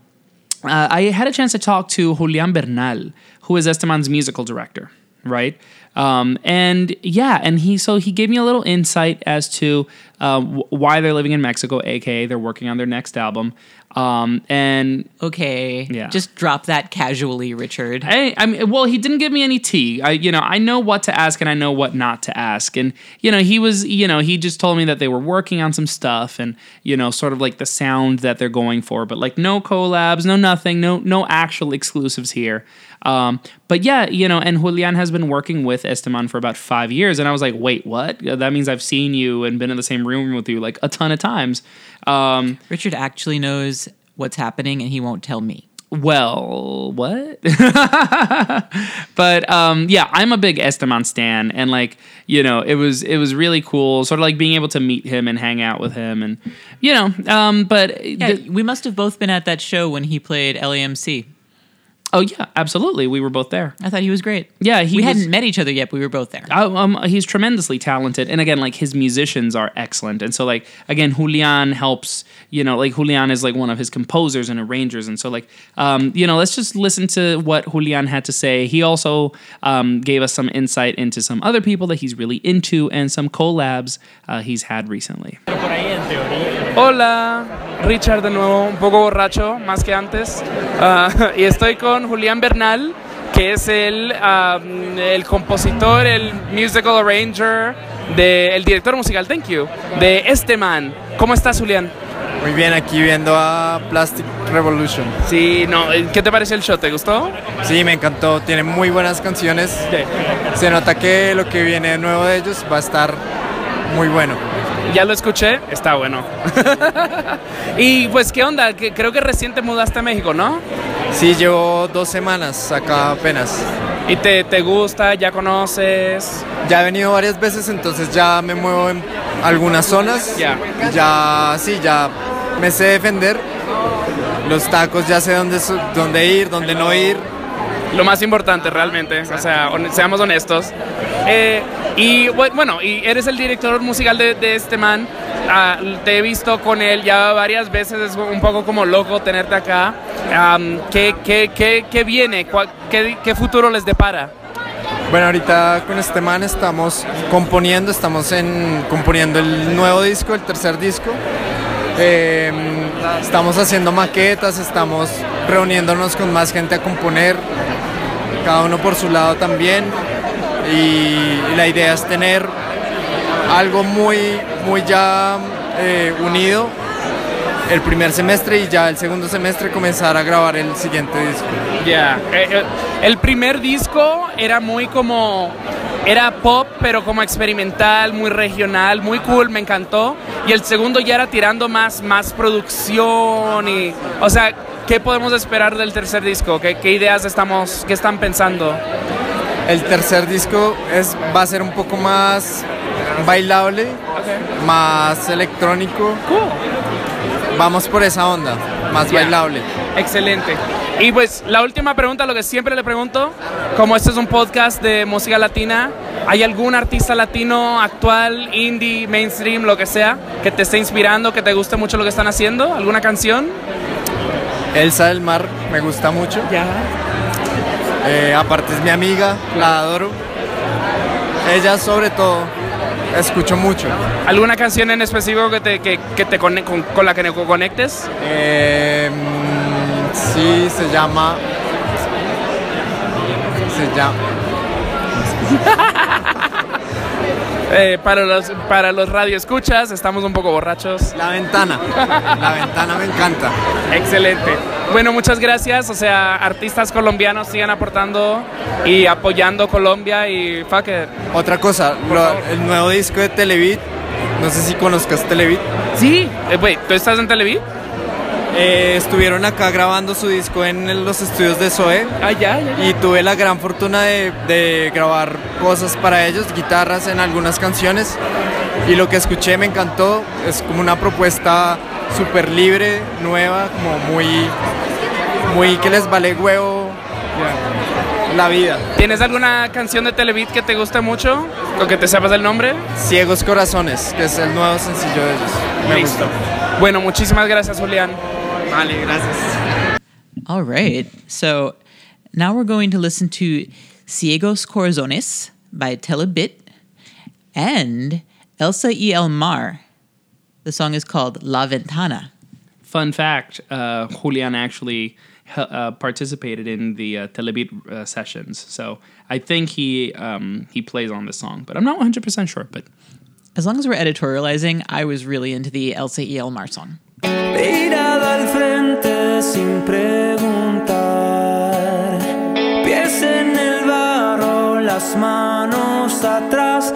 uh, I had a chance to talk to Julian Bernal, who is Esteman's musical director, right? Um, and yeah, and he so he gave me a little insight as to uh, wh- why they're living in Mexico, aka they're working on their next album. Um, and Okay. Yeah. Just drop that casually, Richard. I, I mean, well, he didn't give me any tea. I, you know, I know what to ask and I know what not to ask. And you know, he was, you know, he just told me that they were working on some stuff and you know, sort of like the sound that they're going for, but like no collabs, no nothing, no no actual exclusives here. Um, but yeah, you know, and Julian has been working with Esteman for about five years, and I was like, wait, what? That means I've seen you and been in the same room with you like a ton of times. Um, Richard actually knows what's happening and he won't tell me. well, what? but um, yeah, I'm a big Esteban stan, and like you know, it was it was really cool, sort of like being able to meet him and hang out with him, and you know, um, but Yeah, the- we must have both been at that show when he played LAMC. Oh yeah, absolutely, we were both there. I thought he was great. Yeah, he we was- hadn't met each other yet, but we were both there. Uh, um, he's tremendously talented, and again, like his musicians are excellent, and so like again, Julian helps. You know, like Julian is like one of his composers and arrangers, and so like um, you know, let's just listen to what Julian had to say. He also um, gave us some insight into some other people that he's really into and some collabs uh, he's had recently. Hola, Richard de nuevo, un poco borracho, más que antes. Ah, y estoy con Julián Bernal, que es el, um, el compositor, el musical arranger, de, el director musical, thank you, de este man. ¿Cómo estás, Julián? Muy bien, aquí viendo a Plastic Revolution. Sí, no, eh, ¿qué te pareció el show? ¿Te gustó? Sí, me encantó, tiene muy buenas canciones. Se nota que lo que viene nuevo de ellos va a estar muy bueno. Ya lo escuché, está bueno. y pues, ¿qué onda? Que creo que recién te mudaste a México, ¿no? Sí, llevo dos semanas acá apenas. ¿Y te, te gusta? ¿Ya conoces? Ya he venido varias veces, entonces ya me muevo en algunas zonas. Ya. Ya, sí, ya me sé defender. Los tacos ya sé dónde, su- dónde ir, dónde no ir. Lo más importante realmente, o sea, hon- seamos honestos. Eh, y bu- bueno, y eres el director musical de, de este man. Ah, te he visto con él ya varias veces, es un poco como loco tenerte acá. Am, ¿qué, qué, qué, qué viene? ¿Cuál- qué, ¿Qué futuro les depara? Bueno, ahorita con este man estamos componiendo, estamos en, componiendo el nuevo disco, el tercer disco. Eh, estamos haciendo maquetas, estamos reuniéndonos con más gente a componer, cada uno por su lado también. Y, la idea es tener algo muy, muy ya eh, unido el primer semestre y ya el segundo semestre comenzar a grabar el siguiente disco. Ya. Eh, eh, el primer disco era muy como. Era pop, pero como experimental, muy regional, muy cool, me encantó. Y el segundo ya era tirando más, más producción y. O sea, ¿qué podemos esperar del tercer disco? ¿Qué, qué ideas estamos, qué están pensando? El tercer disco es, va a ser un poco más bailable, más electrónico. Vamos por esa onda, más bailable. Excelente. Y pues la última pregunta, lo que siempre le pregunto, como este es un podcast de música latina, ¿hay algún artista latino actual, indie, mainstream, lo que sea, que te esté inspirando, que te guste mucho lo que están haciendo? ¿Alguna canción? Elsa del Mar me gusta mucho. Ya. Eh, aparte es mi amiga, la adoro. Ella sobre todo, escucho mucho. ¿Alguna canción en específico que te, que, que te conne- con, con la que te conectes? Eh, mm, sí, se llama... Se llama... Eh, para los, para los radioescuchas, estamos un poco borrachos. La ventana. La ventana me encanta. Excelente. Bueno, muchas gracias. O sea, artistas colombianos sigan aportando y apoyando Colombia y fuck it. Otra cosa, lo- el nuevo disco de Televit, no sé si conozcas Televit. Sí, eh, wait, ¿tú estás en Televid? Eh, estuvieron acá grabando su disco en los estudios de Zoe Ah, ya, ya, ya. y tuve la gran fortuna de, de grabar cosas para ellos, guitarras en algunas canciones y lo que escuché me encantó, es como una propuesta súper libre, nueva, como muy, muy que les vale huevo la vida. ¿Tienes alguna canción de Televid que te guste mucho? ¿O que te sepas el nombre? Ciegos Corazones, que es el nuevo sencillo de ellos. Me Listo. gustó. Bueno, muchísimas gracias, Julián. Vale, gracias. All right. So now we're going to listen to Ciegos Corazones by Telebit and Elsa y Elmar. The song is called La Ventana. Fun fact uh, Julian actually uh, participated in the uh, Telebit uh, sessions. So I think he, um, he plays on the song, but I'm not 100% sure. But As long as we're editorializing, I was really into the Elsa y Elmar song. Mirada al frente sin preguntar. Pies en el barro, las manos atrás.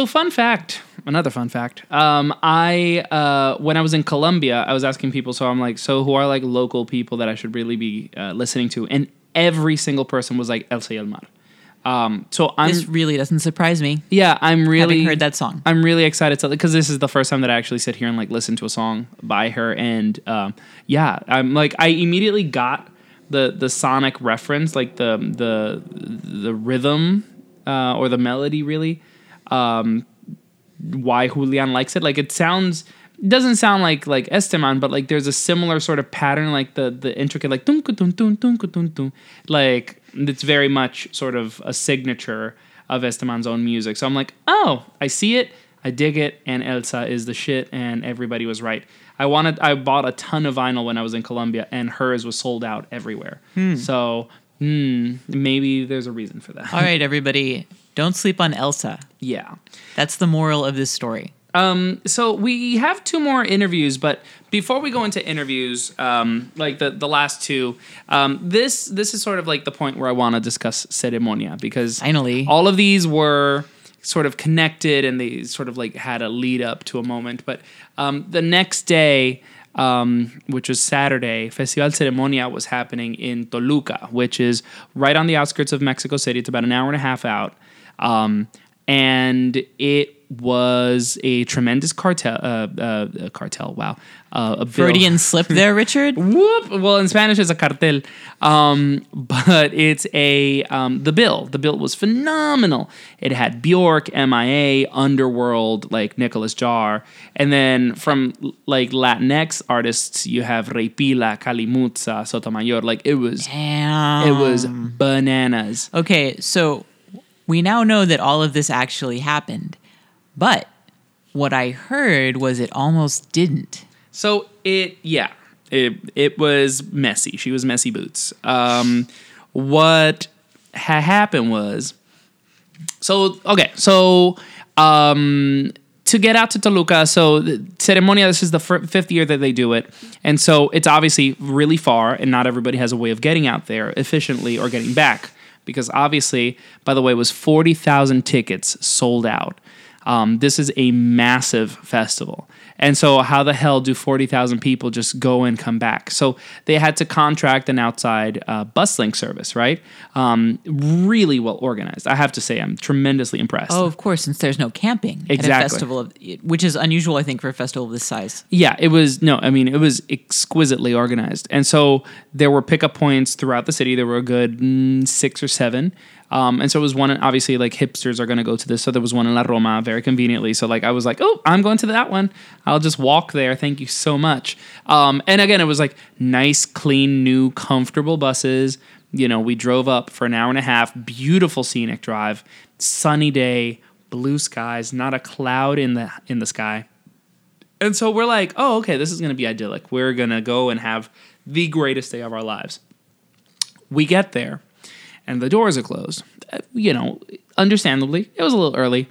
So, fun fact, another fun fact. Um, I uh, when I was in Colombia, I was asking people. So I'm like, so who are like local people that I should really be uh, listening to? And every single person was like Elsa y Elmar. Um, so I'm this really doesn't surprise me. yeah, I'm really Having heard that song. I'm really excited to because this is the first time that I actually sit here and like listen to a song by her, and um, yeah, I'm like I immediately got the the sonic reference, like the the the rhythm uh, or the melody, really. Um, why Julian likes it, like it sounds. It doesn't sound like like Esteman, but like there's a similar sort of pattern, like the the intricate like dun dun dun dun dun dun, like it's very much sort of a signature of Esteman's own music. So I'm like, oh, I see it, I dig it, and Elsa is the shit, and everybody was right. I wanted, I bought a ton of vinyl when I was in Colombia, and hers was sold out everywhere. So hmm, maybe there's a reason for that. All right, everybody, don't sleep on Elsa. Yeah. That's the moral of this story. Um, so we have two more interviews, but before we go into interviews, um, like the the last two, um, this this is sort of like the point where I want to discuss ceremonia because Finally. all of these were sort of connected and they sort of like had a lead up to a moment. But um, the next day, um, which was Saturday, Festival Ceremonia was happening in Toluca, which is right on the outskirts of Mexico City. It's about an hour and a half out. Um, and it was a tremendous cartel, uh, uh, a cartel, wow. Uh, a bill- slip there, Richard. Whoop. Well, in Spanish, it's a cartel, um, but it's a um, the bill. The bill was phenomenal. It had Bjork, MIA, Underworld, like Nicolas Jaar, and then from like Latinx artists, you have Rey Pila, Kali Mutsa, Sotomayor. Like it was, Damn. it was bananas. Okay, so we now know that all of this actually happened. But what I heard was it almost didn't. So it, yeah, it it was messy. She was messy boots. Um, what ha- happened was, so okay, so um, to get out to Toluca, so Ceremonia, this is the fir- fifth year that they do it. And so it's obviously really far, and not everybody has a way of getting out there efficiently or getting back. Because obviously, by the way, it was 40,000 tickets sold out. Um, this is a massive festival. And so, how the hell do 40,000 people just go and come back? So, they had to contract an outside uh, bus link service, right? Um, really well organized. I have to say, I'm tremendously impressed. Oh, of course, since there's no camping at Exactly. a festival, of, which is unusual, I think, for a festival of this size. Yeah, it was no, I mean it was exquisitely organized, and so there were pickup points throughout the city. There were a good mm, six or seven, um, and so it was one. Obviously, like hipsters are going to go to this, so there was one in La Roma very conveniently. So like I was like, oh, I'm going to that one. I'll just walk there. Thank you so much. Um, and again, it was like nice, clean, new, comfortable buses. You know, we drove up for an hour and a half. Beautiful scenic drive, sunny day, blue skies, not a cloud in the in the sky. And so we're like, oh, okay, this is going to be idyllic. We're going to go and have the greatest day of our lives. We get there, and the doors are closed. Uh, You know, understandably, it was a little early.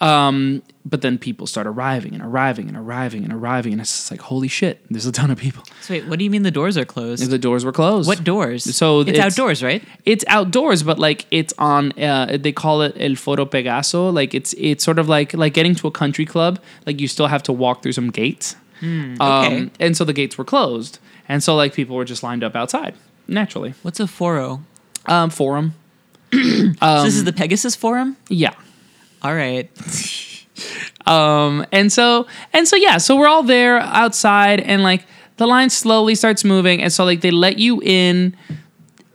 Um, but then people start arriving and arriving and arriving and arriving, and it's just like, holy shit, there's a ton of people. So wait, what do you mean the doors are closed? The doors were closed. What doors? So it's, outdoors, right? It's outdoors, but like it's on. Uh, they call it El Foro Pegaso. Like it's it's sort of like like getting to a country club. Like you still have to walk through some gates. Hmm, okay. Um, and so the gates were closed, and so like people were just lined up outside naturally. What's a foro? Um, forum. so this is the Pegasus Forum. Yeah. All right. Um, and so and so yeah, so we're all there outside, and like the line slowly starts moving, and so like they let you in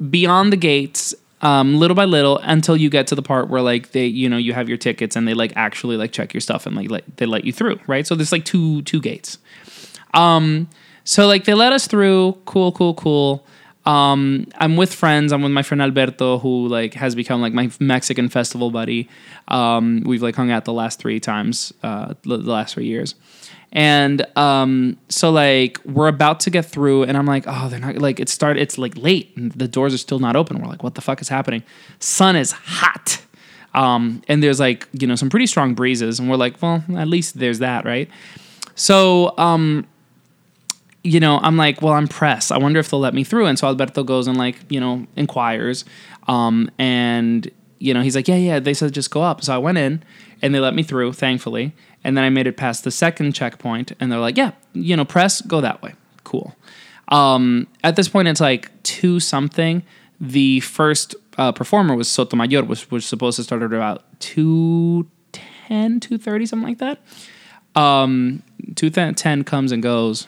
beyond the gates. Um, little by little until you get to the part where like they you know you have your tickets and they like actually like check your stuff and like let, they let you through right so there's like two two gates um so like they let us through cool cool cool um i'm with friends. I'm with my friend alberto who like has become like my mexican festival buddy. Um we've like hung out the last three times uh the last three years. And um so like we're about to get through and i'm like oh they're not like it started it's like late and the doors are still not open. We're like what the fuck is happening? Sun is hot. Um and there's like you know some pretty strong breezes and we're like well at least there's that right? So um you know, I'm like, well, I'm pressed. I wonder if they'll let me through. And so Alberto goes and like, you know, inquires. Um, and you know, he's like, yeah, yeah. They said just go up. So I went in, and they let me through, thankfully. And then I made it past the second checkpoint, and they're like, yeah, you know, press, go that way. Cool. Um, at this point, it's like two something. The first uh, performer was Sotomayor, which was supposed to start at about 210, 230, something like that. Um, 210 comes and goes,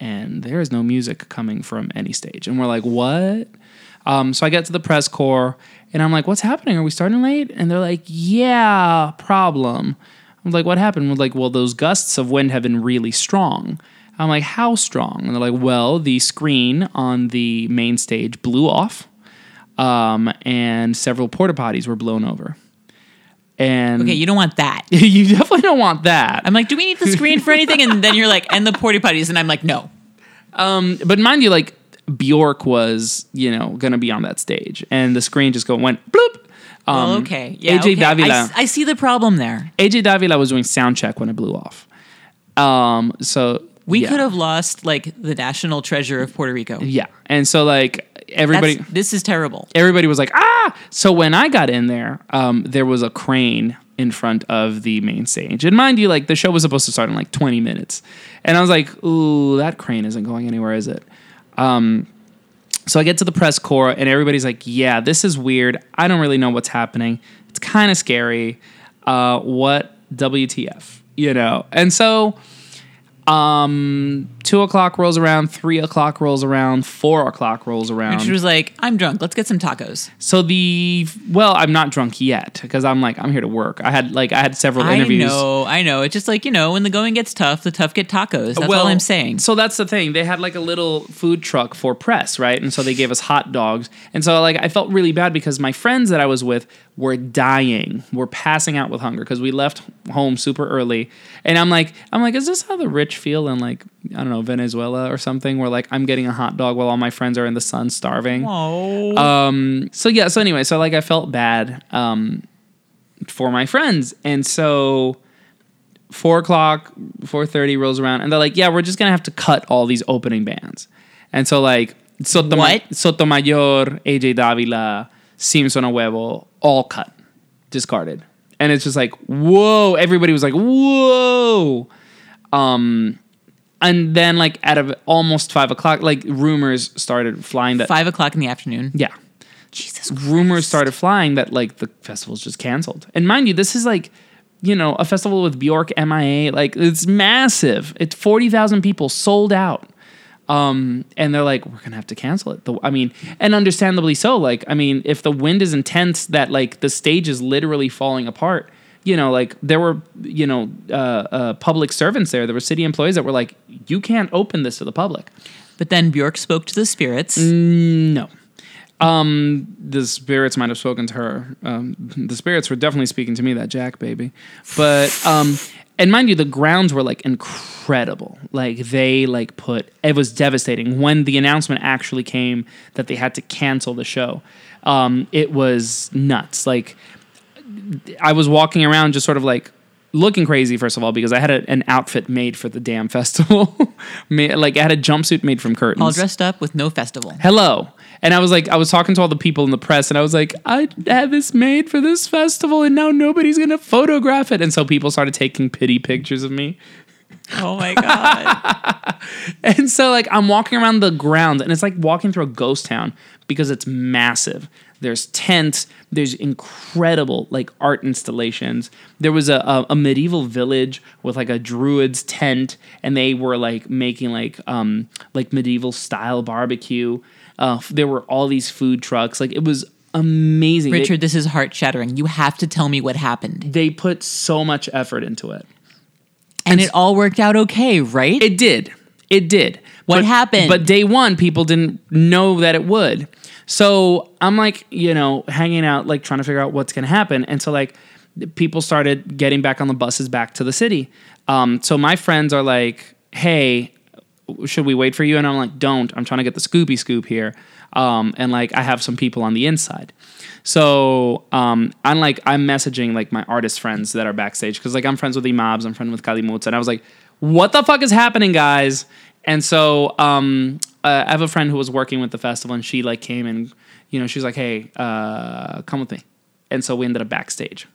and there is no music coming from any stage. And we're like, what? Um, so I get to the press corps, and I'm like, what's happening? Are we starting late? And they're like, yeah, problem. I'm like, what happened? We're like, well, those gusts of wind have been really strong. I'm like, how strong? And they're like, well, the screen on the main stage blew off, um, and several porta potties were blown over. And Okay, you don't want that. you definitely don't want that. I'm like, do we need the screen for anything? And then you're like, and the porta potties, and I'm like, no. Um, but mind you, like Bjork was, you know, gonna be on that stage, and the screen just go went bloop. Um, well, okay, yeah, AJ okay. I, Davila. I see the problem there. AJ Davila was doing sound check when it blew off. Um, so We yeah. could have lost like the national treasure of Puerto Rico. yeah, and so like everybody, That's- this is terrible. everybody was like, ah. So when I got in there, um, there was a crane in front of the main stage, and mind you, like the show was supposed to start in like 20 minutes, and I was like, ooh, that crane isn't going anywhere, is it? Um, so I get to the press corps, and everybody's like, yeah, this is weird. I don't really know what's happening. It's kind of scary. Uh, what WTF? You know? And so um, two o'clock rolls around, three o'clock rolls around, four o'clock rolls around. And she was like, I'm drunk. Let's get some tacos. So the well, I'm not drunk yet because I'm like I'm here to work. I had like I had several interviews. I know, I know. It's just like, you know, when the going gets tough, the tough get tacos. That's well, all I'm saying. So that's the thing. They had like a little food truck for press, right? And so they gave us hot dogs. And so like I felt really bad because my friends that I was with were dying, were passing out with hunger because we left home super early. And I'm like, I'm like, is this how the rich feel in like I don't know Venezuela or something? Where like I'm getting a hot dog while all my friends are in the sun starving. Oh. Um. So yeah. So anyway. So like I felt bad. Um. For my friends, and so four o'clock, four thirty rolls around, and they're like, "Yeah, we're just gonna have to cut all these opening bands." And so like What? Sotomayor, AJ Davila, Simpson Ahuevo, all cut, discarded, and it's just like, whoa! Everybody was like, whoa. Um, and then like out of almost five o'clock, like rumors started flying that Five o'clock in the afternoon. yeah. Jesus. Rumors started flying that like the festival's just canceled. And mind you, this is like, you know, a festival with Bjork, MIA, like it's massive. It's 40,000 people sold out. Um, and they're like, we're gonna have to cancel it. The, I mean, and understandably so. Like, I mean, if the wind is intense, that like the stage is literally falling apart. You know, like there were, you know, uh, uh, public servants there. There were city employees that were like, you can't open this to the public. But then Bjork spoke to the spirits. No. Um, the spirits might have spoken to her. Um, the spirits were definitely speaking to me, that Jack baby. But um, and mind you, the grounds were like incredible. Like they like put it was devastating when the announcement actually came that they had to cancel the show. Um, it was nuts. Like I was walking around just sort of like looking crazy first of all because I had a, an outfit made for the damn festival. Like I had a jumpsuit made from curtains all dressed up with no festival. hello. And I was like, I was talking to all the people in the press, and I was like, I had this made for this festival, and now nobody's gonna photograph it. And so people started taking pity pictures of me. Oh my god. And so like I'm walking around the grounds, and it's like walking through a ghost town because it's massive. There's tents. There's incredible like art installations. There was a, a, a medieval village with like a druid's tent, and they were like making like um like medieval style barbecue. Uh, there were all these food trucks. Like it was amazing. Richard, this is heart shattering. You have to tell me what happened. they put so much effort into it. And it all worked out okay, right? It did. It did. What But- happened? But day one, people didn't know that it would. So I'm like, you know, hanging out, like trying to figure out what's going to happen. And so, like, people started getting back on the buses back to the city. Um, so my friends are like, hey, should we wait for you? And I'm like, don't. I'm trying to get the Scooby Scoop here. Um, and like, I have some people on the inside. So um, I'm like, I'm messaging like my artist friends that are backstage because like I'm friends with Imaabs, I'm friends with Kali Mutsa, and I was like, what the fuck is happening, guys? And so um, uh, I have a friend who was working with the festival, and she like came and you know she's like, hey, uh, come with me. And so we ended up backstage.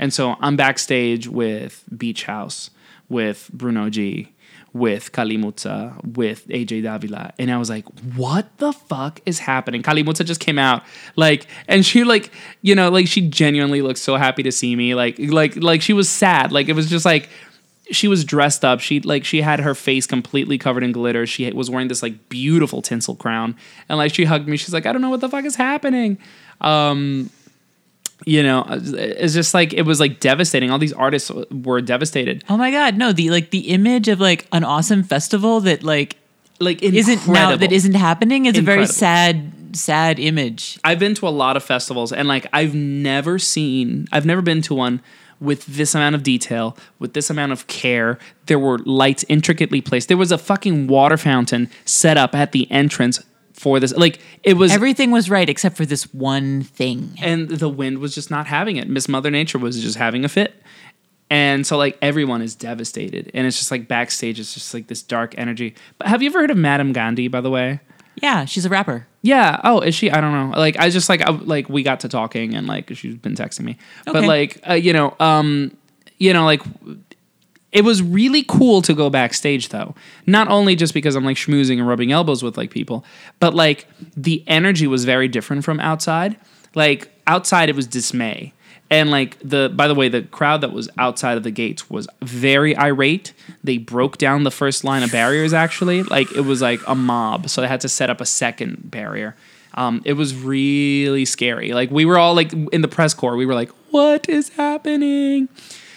And so I'm backstage with Beach House, with Bruno G, with Kali Mutsa, with AJ Davila. And I was like, what the fuck is happening? Kali Mutsa just came out. Like, and she like, you know, like she genuinely looked so happy to see me. Like, like, like she was sad. Like it was just like she was dressed up. She like she had her face completely covered in glitter. She was wearing this like beautiful tinsel crown. And like she hugged me. She's like, I don't know what the fuck is happening. Um you know, it's just like it was like devastating. All these artists were devastated. oh my god, no, the like the image of like an awesome festival that like Like isn't now that isn't happening is a very sad sad image. I've been to a lot of festivals and like I've never seen I've never been to one with this amount of detail, with this amount of care. There were lights intricately placed. There was a fucking water fountain set up at the entrance for this. Like it was Everything was right except for this one thing. and the wind was just not having it. Miss Mother Nature was just having a fit. And so like everyone is devastated. And it's just like backstage it's just like this dark energy. But have you ever heard of Madame Gandhi by the way? Yeah, she's a rapper. Yeah. Oh, is she? I don't know. Like, I just like, I, like we got to talking and like she's been texting me, but like, uh, you know, um, you know, like it was really cool to go backstage though. Not only just because I'm like schmoozing and rubbing elbows with like people, but like the energy was very different from outside. Like outside, it was dismay. And like the by the way, the crowd that was outside of the gates was very irate. They broke down the first line of barriers actually. Like it was like a mob. So they had to set up a second barrier. Um, it was really scary. Like we were all like in the press corps, we were like, what is happening?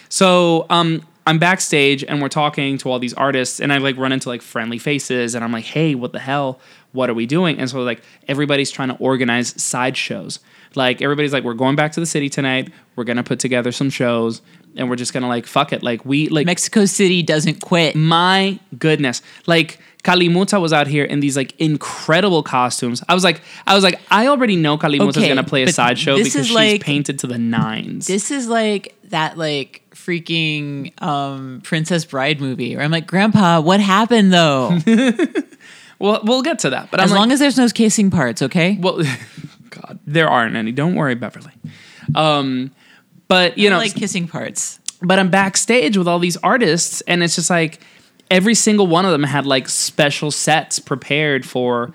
So um, I'm backstage and we're talking to all these artists, and I like run into like friendly faces, and I'm like, "Hey, what the hell? What are we doing?" And so like everybody's trying to organize side shows. Like everybody's like, "We're going back to the city tonight. We're gonna put together some shows. and we're just gonna like fuck it. Like we like Mexico City doesn't quit. my goodness. Like Kali Mutsa was out here in these like incredible costumes. I was like, I was like, I already know Kali Mutsa's Okay, gonna play a sideshow because she's like- painted to the nines. This is like that like freaking um Princess Bride movie where I'm like, Grandpa, what happened though? well, we'll get to that. But as I'm long like, as there's no casing parts, okay? well, God, there aren't any. Don't worry, Beverly. Um, but you I know, like kissing parts. but I'm backstage with all these artists, and it's just like every single one of them had like special sets prepared for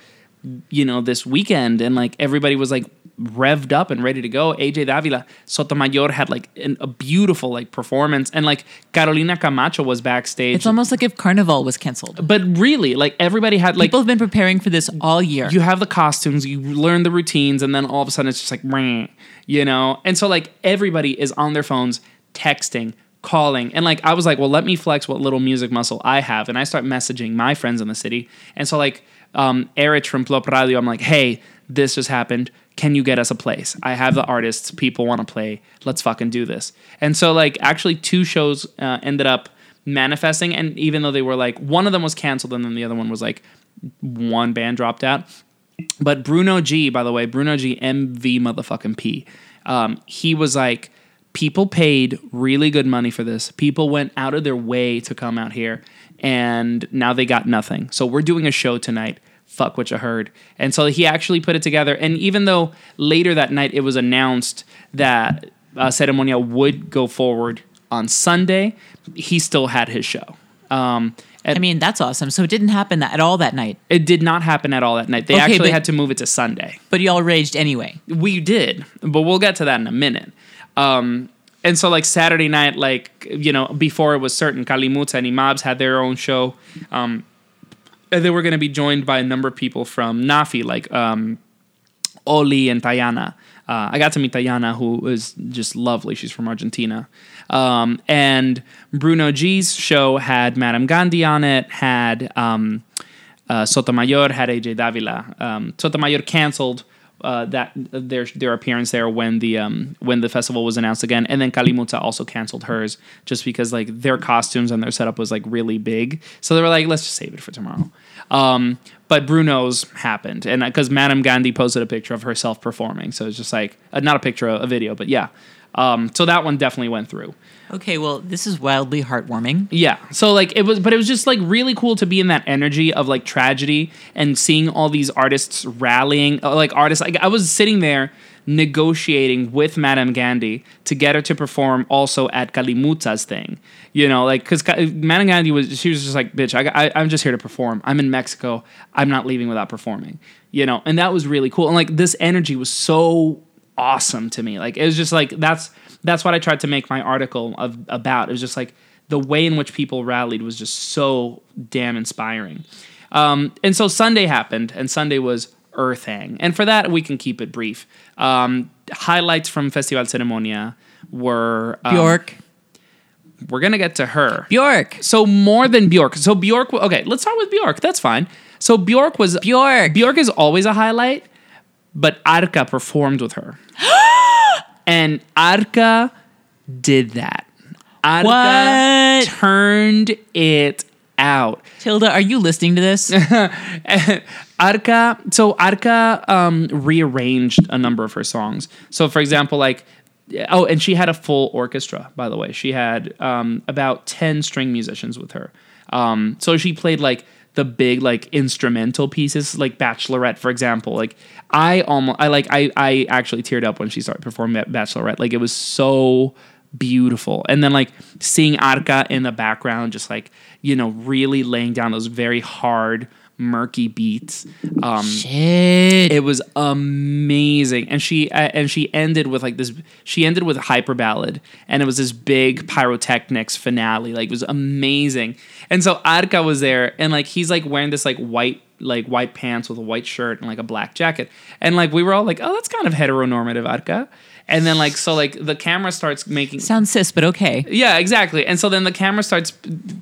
you know this weekend, and like everybody was like revved up and ready to go. AJ Davila, Sotomayor had like an, a beautiful like performance, and like Carolina Camacho was backstage. It's almost like if Carnival was canceled. but really, like everybody had like People have been preparing for this all year. you have the costumes, you learn the routines, and then all of a sudden it's just like, meh, you know? And so, like, everybody is on their phones texting, calling. And, like, I was like, well, let me flex what little music muscle I have. And I start messaging my friends in the city. And so, like, um, Erich from Plop Radio, I'm like, hey, this just happened. Can you get us a place? I have the artists. People want to play. Let's fucking do this. And so, like, actually, two shows uh, ended up manifesting. And even though they were like, one of them was canceled and then the other one was like, one band dropped out. But Bruno G, by the way, Bruno G, MV motherfucking P, um, he was like, people paid really good money for this. People went out of their way to come out here, and now they got nothing. So we're doing a show tonight. Fuck what you heard. And so he actually put it together. And even though later that night it was announced that uh, Ceremonia would go forward on Sunday, he still had his show. Um, I mean, that's awesome. So it didn't happen that, at all that night, it did not happen at all that night. They Okay, actually but- had to move it to Sunday. but y'all raged anyway. We did, but we'll get to that in a minute. Um, and so, like Saturday night, like you know, before it was certain, Kali Mutsa and Imaabs had their own show, um, and they were going to be joined by a number of people from NAAFI, like um, Oli and Tayhana. Uh, I got to meet Tayhana, who is just lovely. She's from Argentina. Um, and Bruno G's show had Madame Gandhi on it, had um, uh, Sotomayor, had AJ Davila. Um, Sotomayor canceled uh, that their their appearance there when the um, when the festival was announced again, and then Kali Mutsa also canceled hers just because like their costumes and their setup was like really big. So they were like, let's just save it for tomorrow. Um, but Bruno's happened, and because Madame Gandhi posted a picture of herself performing, so it's just like uh, not a picture, a video, but yeah. Um, so that one definitely went through. Okay, well, this is wildly heartwarming. Yeah. So like it was but it was just like really cool to be in that energy of like tragedy and seeing all these artists rallying uh, like artists like I was sitting there negotiating with Madame Gandhi to get her to perform also at Kali Mutsa's thing. You know, like cuz Madame Gandhi was she was just like bitch I, I I'm just here to perform. I'm in Mexico. I'm not leaving without performing. You know, and that was really cool. And like this energy was so awesome to me. Like it was just like that's that's what I tried to make my article of about. It was just like the way in which people rallied was just so damn inspiring. Um, and so Sunday happened, and Sunday was Earthang, and for that we can keep it brief. Um, highlights from Festival Ceremonia were um, Bjork. We're gonna get to her. Bjork. So more than Bjork. So Bjork. Okay, let's start with Bjork. That's fine. So Bjork was Bjork. Bjork is always a highlight, but Arca performed with her, and Arca did that. Arca What? turned it out. Tilda, are you listening to this? Arca, so Arca um, rearranged a number of her songs. So, for example, like, oh, and she had a full orchestra, by the way. She had um, about 10 string musicians with her. Um, so she played like the big like instrumental pieces, like Bachelorette, for example. Like I almost, I like, I, I actually teared up when she started performing at Bachelorette. Like it was so beautiful. And then like seeing Arca in the background, just like, you know, really laying down those very hard, murky beats. Um, Shit. it was amazing, and she uh, and she ended with like this. She ended with a Hyperballad, and it was this big pyrotechnics finale. Like it was amazing. And so Arca was there, and like he's like wearing this like white like white pants with a white shirt and like a black jacket, and like we were all like, oh, that's kind of heteronormative, Arca. And then like so like the camera starts making Sounds cis, but okay. yeah, exactly. And so then the camera starts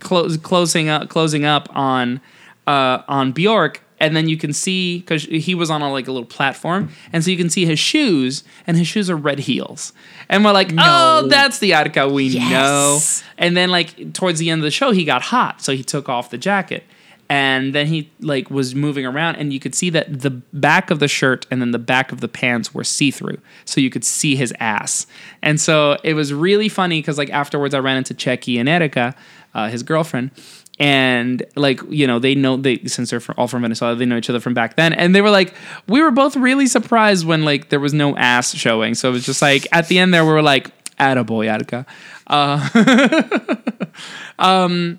close, closing up, closing up on uh, on Bjork, and then you can see because he was on a like a little platform, and so you can see his shoes, and his shoes are red heels, and we're like, oh, that's the Arca we know. And then like towards the end of the show, he got hot, so he took off the jacket. And then he like was moving around, and you could see that the back of the shirt and then the back of the pants were see through, so you could see his ass. And so it was really funny because like afterwards, I ran into Checky and Erica, uh, his girlfriend, and like you know they know they since they're from, all from Venezuela, they know each other from back then, and they were like, we were both really surprised when like there was no ass showing. So it was just like at the end there we were like, attaboy, Erica.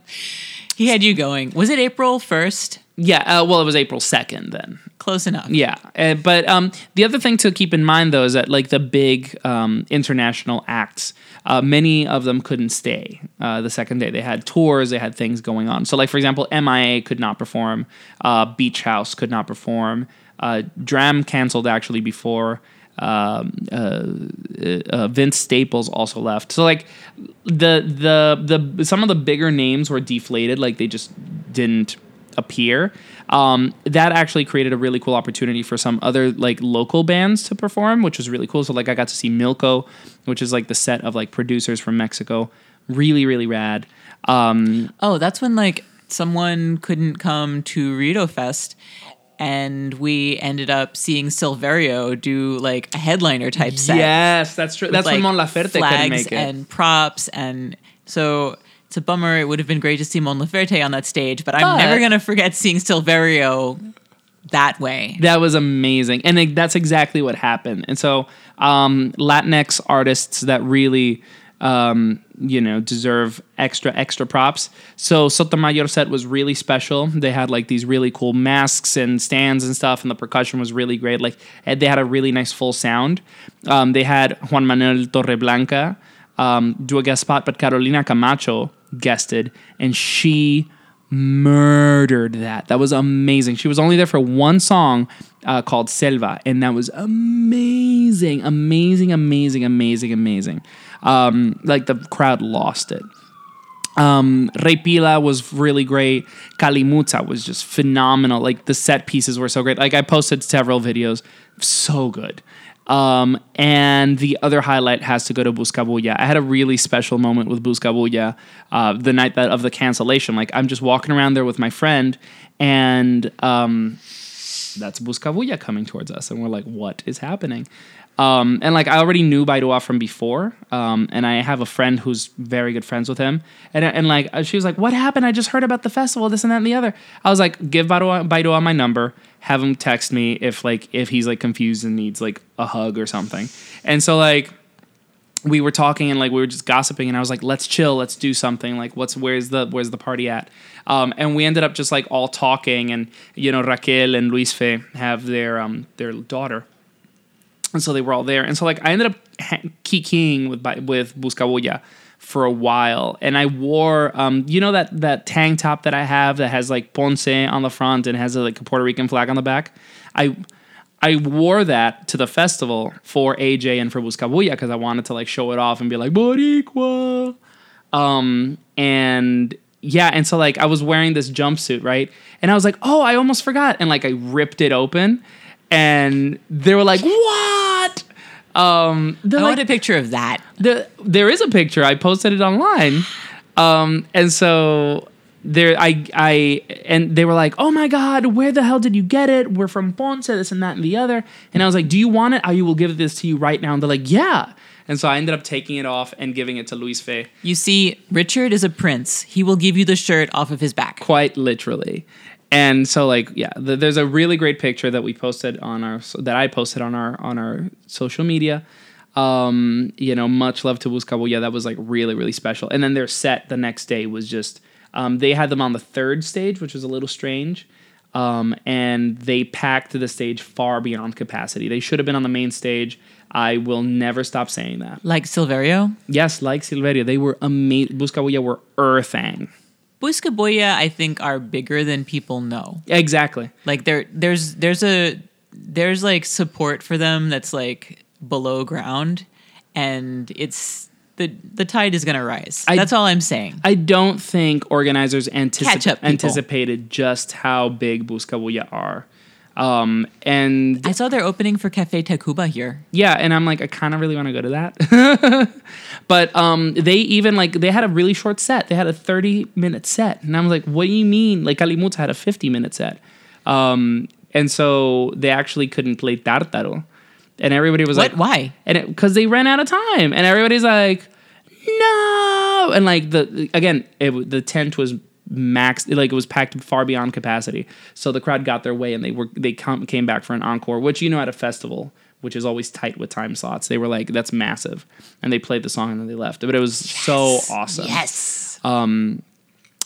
He had you going. Was it April 1st? Yeah, uh, well, it was April second then. Close enough. Yeah, uh, but um, the other thing to keep in mind though is that like the big um, international acts, uh, many of them couldn't stay uh, the second day. They had tours, they had things going on. So, like for example, MIA could not perform, uh, Beach House could not perform, uh, Dram canceled actually before. Um, uh, uh, Vince Staples also left. So like the the the some of the bigger names were deflated, like they just didn't appear. Um, that actually created a really cool opportunity for some other like local bands to perform, which was really cool. So like I got to see Milko, which is like the set of like producers from Mexico. Really, really rad. Um, Oh, that's when like someone couldn't come to Rito Fest and we ended up seeing Silverio do like a headliner type set. yes, that's true. That's when like, Mon Laferte couldn't make it. and props and so it's a bummer. It would have been great to see Mon Laferte on that stage, but I'm But- never gonna forget seeing Silverio that way. That was amazing, and it, that's exactly what happened. And so, um, Latinx artists that really, um, you know, deserve extra extra props. So Sotomayor set was really special. They had like these really cool masks and stands and stuff, and the percussion was really great. Like they had a really nice full sound. Um, they had Juan Manuel Torreblanca um, do a guest spot, but Carolina Camacho guested, and she murdered that. That was amazing. She was only there for one song uh, called Selva, and that was amazing, amazing, amazing, amazing, amazing. Um, like the crowd lost it. Um, Rey Pila was really great. Kali Mutsa was just phenomenal. Like the set pieces were so great. Like I posted several videos, so good. Um, and the other highlight has to go to Buscabulla. I had a really special moment with Buscabulla uh, the night that of the cancellation. Like I'm just walking around there with my friend, and um, that's Buscabulla coming towards us, and we're like, "What is happening?" Um, and like I already knew Baidoa from before, um, and I have a friend who's very good friends with him, and and like she was like, "What happened? I just heard about the festival, this and that and the other." I was like, "Give Baidoa, Baidoa my number, have him text me if like if he's like confused and needs like a hug or something." And so like we were talking and like we were just gossiping and I was like, let's chill, let's do something. Like what's where's the where's the party at? Um, and we ended up just like all talking and you know Raquel and Luis Fe have their um their daughter. And so they were all there. And so like I ended up ha- kikiing with with Buscabulla for a while. And I wore um you know that that tank top that I have that has like Ponce on the front and has a, like a Puerto Rican flag on the back. I I wore that to the festival for AJ and for Buscabulla because I wanted to like show it off and be like Boricua. Um, and yeah, and so like I was wearing this jumpsuit, right? And I was like, oh, I almost forgot. And like I ripped it open and they were like, what? Um, I they're want a picture of that. the, there is a picture. I posted it online. Um, and so there, I, I, and they were like, "Oh my god, where the hell did you get it? We're from Ponce, this and that and the other." And I was like, "Do you want it? I will give this to you right now." And they're like, "Yeah." And so I ended up taking it off and giving it to Luis Fe, You see, Richard is a prince. He will give you the shirt off of his back. quite literally. And so, like, yeah, th- there's a really great picture that we posted on our that I posted on our on our social media. Um, you know, much love to Buscabulla. That was like really really special. And then their set the next day was just um, they had them on the third stage, which was a little strange. Um, and they packed the stage far beyond capacity. They should have been on the main stage. I will never stop saying that. Like Silverio. Yes, like Silverio, they were amazing. Buscabulla were earthing. Buscabulla, I think, are bigger than people know. Exactly. Like there, there's there's a there's like support for them that's like below ground, and it's the the tide is going to rise. I- That's all I'm saying. I don't think organizers anticip- anticipated just how big Buscabulla are. Um, and I saw they're opening for Cafe Tacuba here. yeah, and I'm like, I kind of really want to go to that. but um, they even like they had a really short set. They had a 30 minute set, and I was like, what do you mean? Like Kali Mutsa had a 50 minute set, um, and so they actually couldn't play Tartaro, and everybody was What? like, Why? And because they ran out of time, and everybody's like, no, and like the again, it, the tent was max like it was packed far beyond capacity. So the crowd got their way and they were they come, came back for an encore which you know at a festival which is always tight with time slots they were like that's massive. And they played the song and then they left. But it was so awesome. Yes. um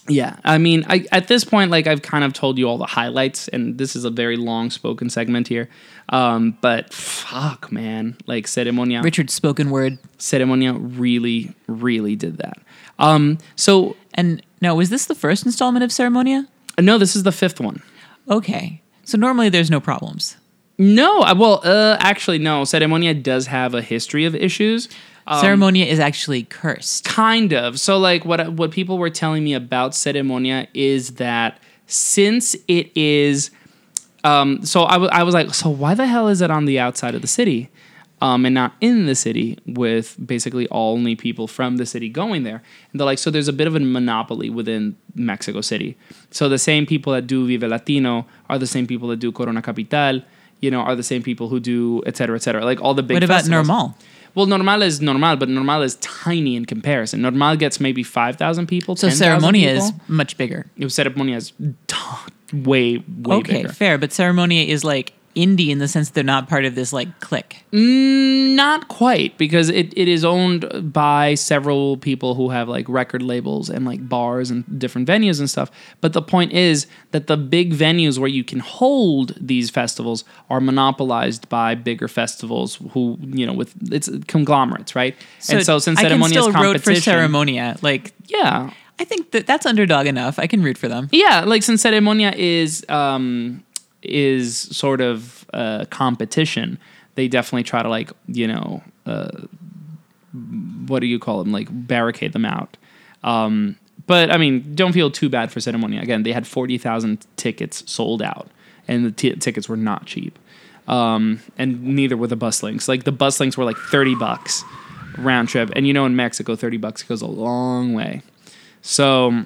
yeah. I mean I, at this point like i've kind of told you all the highlights and this is a very long spoken segment here. Um, but fuck man. Like ceremonia. Richard's spoken word. ceremonia really really did that. Um, so And no, was this the first installment of Ceremonia? no this is the fifth one Okay. So normally there's no problems. No, I- well, uh, actually, no. Ceremonia does have a history of issues. Um, Ceremonia is actually cursed. kind of. So, like, what what people were telling me about Ceremonia is that since it is, um, so I I was like, so why the hell is it on the outside of the city, um, and not in the city with basically only people from the city going there? And they're like, so there's a bit of a monopoly within Mexico City. So the same people that do Vive Latino are the same people that do Corona Capital. You know, are the same people who do et cetera, et cetera. Like all the big. What about festivals. Normal? Well, normal is normal, but normal is tiny in comparison. Normal gets maybe five thousand people. So 10,000 Ceremonia is much bigger. Ceremonia is t- way way okay, bigger. fair. But Ceremonia is like indie in the sense they're not part of this like clique. Mm, not quite because it, it is owned by several people who have like record labels and like bars and different venues and stuff. But the point is that the big venues where you can hold these festivals are monopolized by bigger festivals who you know with it's conglomerates, right? and so since I can Ceremonia is still root for competition, Ceremonia. Like yeah, I think that that's underdog enough. I can root for them. Yeah, like since ceremonia is um is sort of uh competition, they definitely try to like, you know, uh what do you call them? Like barricade them out. Um but I mean, don't feel too bad for ceremonia. Again, they had 40,000 tickets sold out and the t- tickets were not cheap. Um and neither were the bus links. Like the bus links were like 30 bucks round trip and you know in Mexico 30 bucks goes a long way. So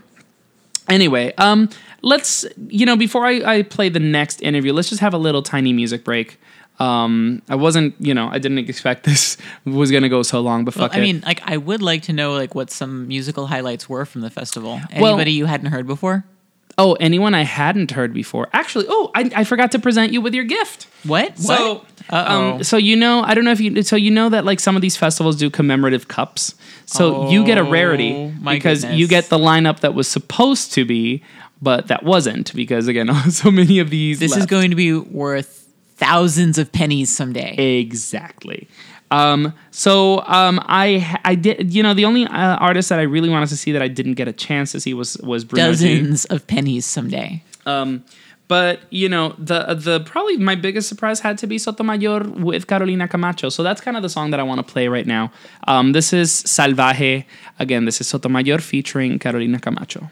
Anyway, um, let's you know before I, I play the next interview, let's just have a little tiny music break. Um, I wasn't, you know, I didn't expect this was gonna go so long, but Well, fuck I it. mean, like I would like to know like what some musical highlights were from the festival. Well- Anybody you hadn't heard before? oh, anyone I hadn't heard before. Actually, oh, I, I forgot to present you with your gift. What? So, what? Um, so you know, I don't know if you, so you know that like some of these festivals do commemorative cups. So you get a rarity Oh, because goodness. you get the lineup that was supposed to be, but that wasn't because again, so many of these. this is going to be worth thousands of pennies someday. Exactly. Um, so um, I I did you know the only uh, artist that I really wanted to see that I didn't get a chance to see was was Bruno G. Dozens of pennies someday. Um, but you know the the probably my biggest surprise had to be Sotomayor with Carolina Camacho. So that's kind of the song that I want to play right now. Um, this is Salvaje. Again, this is Sotomayor featuring Carolina Camacho.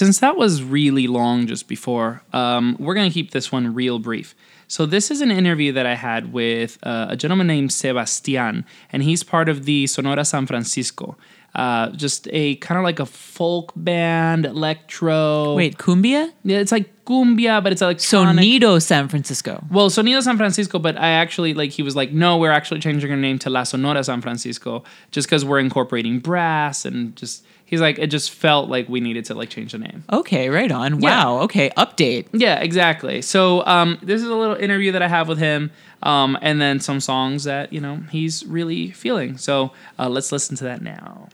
Since that was really long just before, um, we're going to keep this one real brief. So, this is an interview that I had with uh, a gentleman named Sebastian, and he's part of the Sonora San Francisco. Uh, just a kind of like a folk band, electro. Wait, cumbia? Yeah, it's like cumbia, but it's electronic. Sonido San Francisco. Well, Sonido San Francisco, but I actually like he was like, no, we're actually changing our name to La Sonora San Francisco, just because we're incorporating brass and just he's like, it just felt like we needed to like change the name. Okay, right on. Yeah. Wow. Okay, update. Yeah, exactly. So um, this is a little interview that I have with him, um, and then some songs that you know he's really feeling. So uh, let's listen to that now.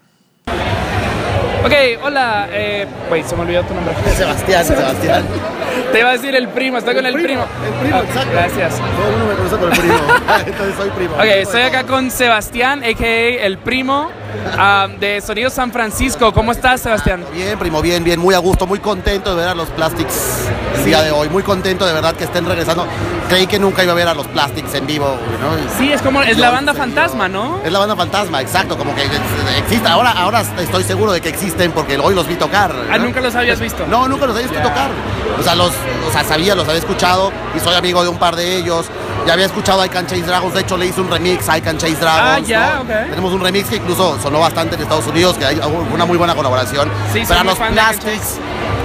Ok, hola. Eh, wait, se me olvidó tu nombre. Sebastián, Sebastián. Te iba a decir el primo, estoy con el, primo. El primo, Ah, exacto. Gracias. Todo el mundo me conoce por el primo. Entonces soy primo. Ok, estoy acá con Sebastián, a.k.a. el primo ah, de Sonido San Francisco. ¿Cómo estás, Sebastián? Bien, primo, bien, bien. Muy a gusto, muy contento de ver a los Plastics el día de hoy. Muy contento de verdad que estén regresando. Creí que nunca iba a ver a los Plastics en vivo, ¿no? Sí, es como, es la banda fantasma, ¿no? Es la banda fantasma, exacto, como que ex- existe. Ahora, ahora estoy seguro de que existen porque hoy los vi tocar. Ah, ¿no? nunca los habías visto. No, nunca los había visto tocar. O sea, los, o sea, sabía, los había escuchado y soy amigo de un par de ellos. Ya había escuchado I Can Chase Dragons, de hecho le hice un remix I Can Chase Dragons. Ah, ya, ¿no? Tenemos un remix que incluso sonó bastante en Estados Unidos, que hay una muy buena colaboración. Sí, pero a los Plastics,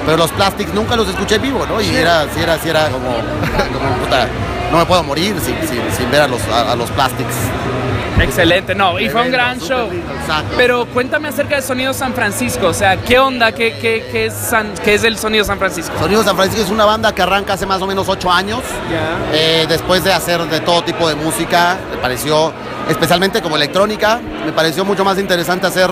pero los Plastics nunca los escuché en vivo, ¿no? Y era, sí era, sí era como, como puta, no me puedo morir sin, sin, sin ver a los, a, a los Plastics. Excelente, no, y fue un gran show. lindo, exacto. Pero cuéntame acerca del Sonido San Francisco, o sea, ¿qué onda? ¿Qué, qué, qué es, San- qué es el Sonido San Francisco? Sonido San Francisco es una banda que arranca hace más o menos ocho años. Eh, después de hacer de todo tipo de música, me pareció, especialmente como electrónica, me pareció mucho más interesante hacer,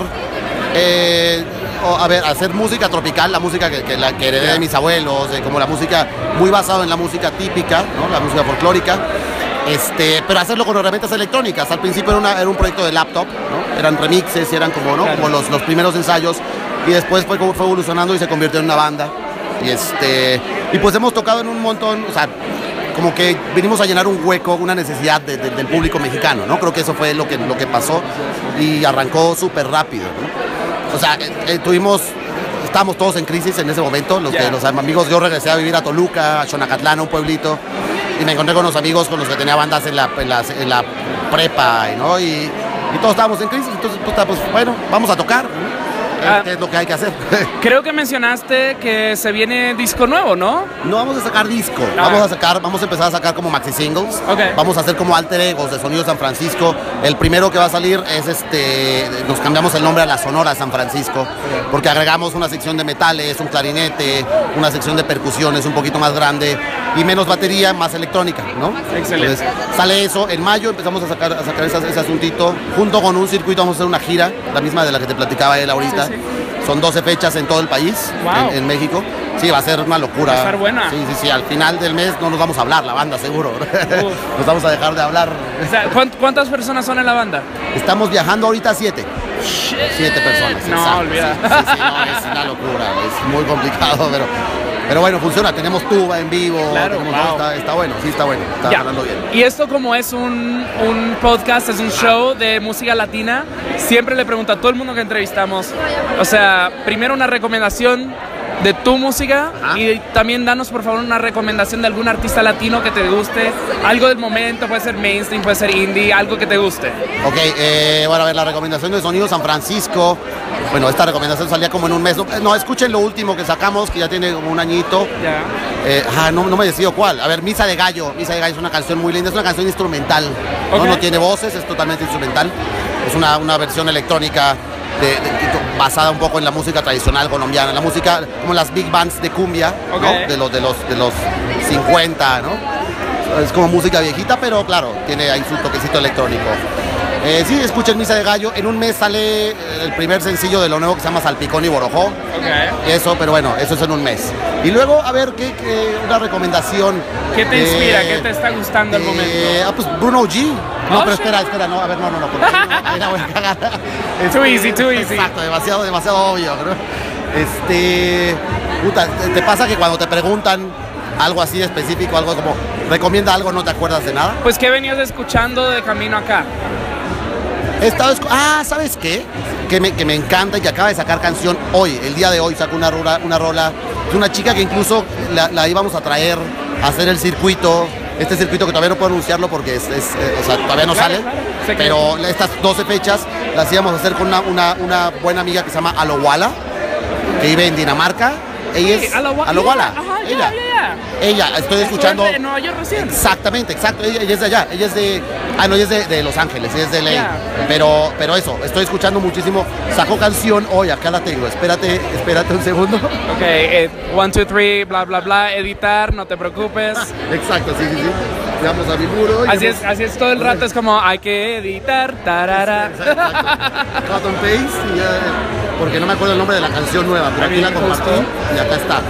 eh, o, a ver, hacer música tropical, la música que, que la que heredé de mis abuelos, como la música muy basada en la música típica, ¿no? la música folclórica. Este, pero hacerlo con herramientas electrónicas. Al principio era, una- era un proyecto de laptop, ¿no? eran remixes, y eran como, ¿no? como los, los primeros ensayos. Y después fue, fue evolucionando y se convirtió en una banda. Y, este, y pues hemos tocado en un montón, o sea, como que vinimos a llenar un hueco, una necesidad de- de- del público mexicano, ¿no? Creo que eso fue lo que, lo que pasó y arrancó súper rápido, ¿no? O sea, eh, eh, tuvimos, estábamos todos en crisis en ese momento, los, que, los amigos, yo regresé a vivir a Toluca, a Xonacatlán, a un pueblito, y me encontré con unos amigos con los que tenía bandas en la, en la, en la prepa, ¿no? Y, todos estábamos en crisis, entonces, puta, pues bueno, vamos a tocar. Ah. ¿Qué es lo que hay que hacer? Creo que mencionaste que se viene disco nuevo, ¿no? No vamos a sacar disco, Ah. vamos a sacar, vamos a empezar a sacar como maxi singles. Vamos a hacer como alter egos de Sonido San Francisco. El primero que va a salir es este, nos cambiamos el nombre a la Sonora San Francisco, porque agregamos una sección de metales, un clarinete, una sección de percusiones un poquito más grande y menos batería, más electrónica, ¿no? Excelente. Entonces, sale eso, en mayo empezamos a sacar, a sacar esa- ese asuntito, junto con un circuito vamos a hacer una gira, la misma de la que te platicaba él ahorita. Son 12 fechas en todo el país, Wow. en, en México. Sí, va a ser una locura. Va a estar buena. Sí, sí, sí. Al final del mes no nos vamos a hablar, la banda, seguro. nos vamos a dejar de hablar. O sea, ¿cuánt- ¿Cuántas personas son en la banda? Estamos viajando ahorita siete. Siete personas. No, olvida. Sí, sí, sí, no, es una locura. Es muy complicado, pero, pero bueno, funciona. Tenemos tuba en vivo. Claro, tenemos- wow. está, está bueno, sí, está bueno. Está hablando bien. Y esto como es un, un podcast, es un show de música latina, siempre le pregunto a todo el mundo que entrevistamos, o sea, primero una recomendación de tu música Ajá. y también danos por favor una recomendación de algún artista latino que te guste, algo del momento, puede ser mainstream, puede ser indie, algo que te guste. Ok, eh, bueno, a ver, la recomendación de Sonido San Francisco. Bueno, esta recomendación salía como en un mes. No, no, escuchen lo último que sacamos, que ya tiene como un añito. Ya. Eh, ah, no, no me decido cuál. A ver, Misa de Gallo. Misa de Gallo es una canción muy linda, es una canción instrumental. ¿no? no tiene voces, es totalmente instrumental. Es una, una versión electrónica de- de- basada un poco en la música tradicional colombiana, la música como las big bands de cumbia. ¿no? de, los, de, los, de los 50, ¿no? Es como música viejita, pero claro, tiene ahí su toquecito electrónico. Eh, sí, escuchen Misa de Gallo. En un mes sale eh, el primer sencillo de lo nuevo que se llama Salpicón y Borojó. Ok. Eso, pero bueno, eso es en un mes. Y luego, a ver, ¿qué, qué- una recomendación? ¿Qué te de- inspira? ¿Qué te está gustando al de- momento? Ah, pues Bruno G. No, Oh, pero espera, espera, no, a ver, no, no, no. la voy a cagar. Too easy, too easy. Exacto, demasiado, demasiado obvio, ¿no? Este. Puta, ¿te- ¿te pasa que cuando te preguntan algo así específico, algo como, recomienda algo, no te acuerdas de nada? Pues, ¿qué venías escuchando de camino acá? He estado escu- ah, ¿sabes qué? Que me, que me encanta y que acaba de sacar canción hoy, el día de hoy sacó una rola, una rola. Es una chica que incluso la, la íbamos a traer a hacer el circuito. Este circuito que todavía no puedo anunciarlo porque es, es, eh, o sea, todavía no Claro, sale. claro. Pero estas 12 fechas las íbamos a hacer con una, una, una buena amiga que se llama Alowala, que vive en Dinamarca. Ella es Alowa- Alowala. Ella. Ella, estoy escuchando. En Nueva York recién. Exactamente, exacto. Ella, ella es de allá, ella es de. Ah, no, ella es de, de Los Ángeles, ella es de LA. Pero, pero eso, estoy escuchando muchísimo. Sacó canción hoy, acá la tengo. Espérate, espérate un segundo. Ok, eh, one, two, three, bla, bla, bla, editar, no te preocupes. Exacto, sí, sí, sí. Vamos a mi muro. Así hemos- es, así es todo el rato, es como hay que editar, tarara. And paste y ya, porque no me acuerdo el nombre de la canción nueva, pero aquí la compartí y acá está.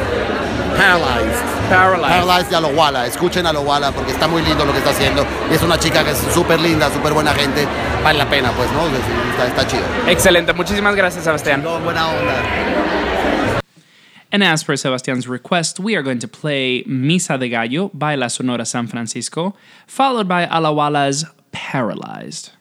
Paralyzed. Paralyzed. Paralyzed de Alowala. Escuchen a Alowala porque está muy lindo lo que está haciendo. Y es una chica que es súper linda, súper buena gente. Vale la pena, pues, ¿no? Está, está chido. Excelente, muchísimas gracias, Sebastián. No, buena onda. And as per Sebastian's request, we are going to play Misa de Gallo by La Sonora San Francisco, followed by Alawala's Paralyzed.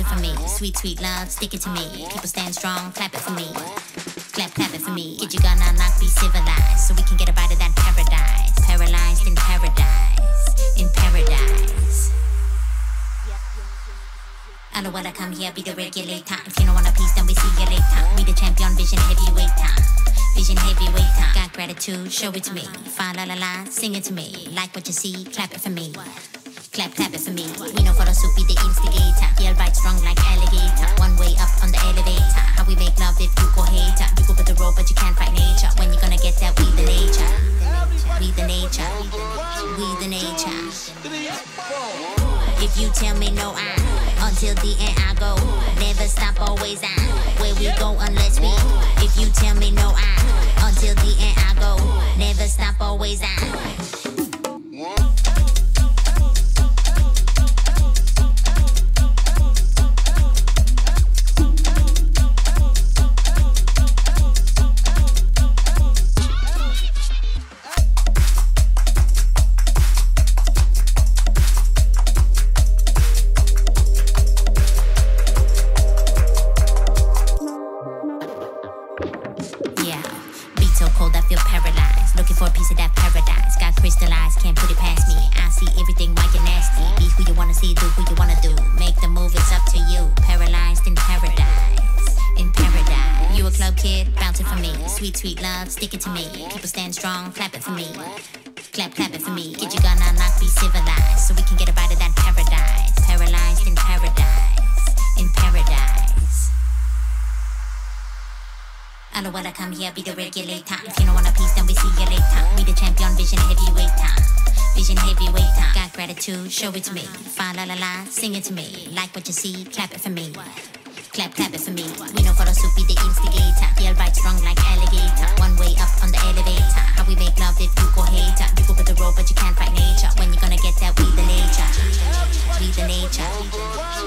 It for me. Sweet, sweet love, stick it to me. People stand strong, clap it for me. Clap, clap it for me. Get your gun unlocked, be civilized, so we can get a bite of that paradise. Paralyzed in paradise, in paradise. I don't wanna come here, be the regulator. If you don't want a piece, then we see you later. Me the champion, vision heavyweight. Time. Vision heavyweight. Time. Got gratitude, show it to me. Fa la la la, sing it to me. Like what you see, clap it for me. Clap, clap it for me. We know for soup, be the instigator. Yell bite strong like alligator. One way up on the elevator. How we make love if you go hater. You go with the road, but you can't fight nature. When you gonna get that? We the nature. We the nature. We the nature. If you tell me no, I until the end I go. Never stop, always I. Where we go unless we. If you tell me no, I until the end I go. Never stop, always I. stick it to me. People stand strong, clap it for me. Clap, clap it for me. Get your gun unlocked, be civilized. So we can get a bite of that paradise. Paralyzed in paradise. In paradise. I when I come here, be the regulator. If you don't want a piece, then we see you later. Me the champion, vision heavyweight. Vision heavyweight. Got gratitude, show it to me. Fa la la la, sing it to me. Like what you see, clap it for me. Clap, clap it for me. We know for the soup, be the instigator. Feel bite strong like alligator. One way up on the elevator. How we make love if you go hater. You go with the road, but you can't fight nature. When you gonna get that? We the nature. We the nature.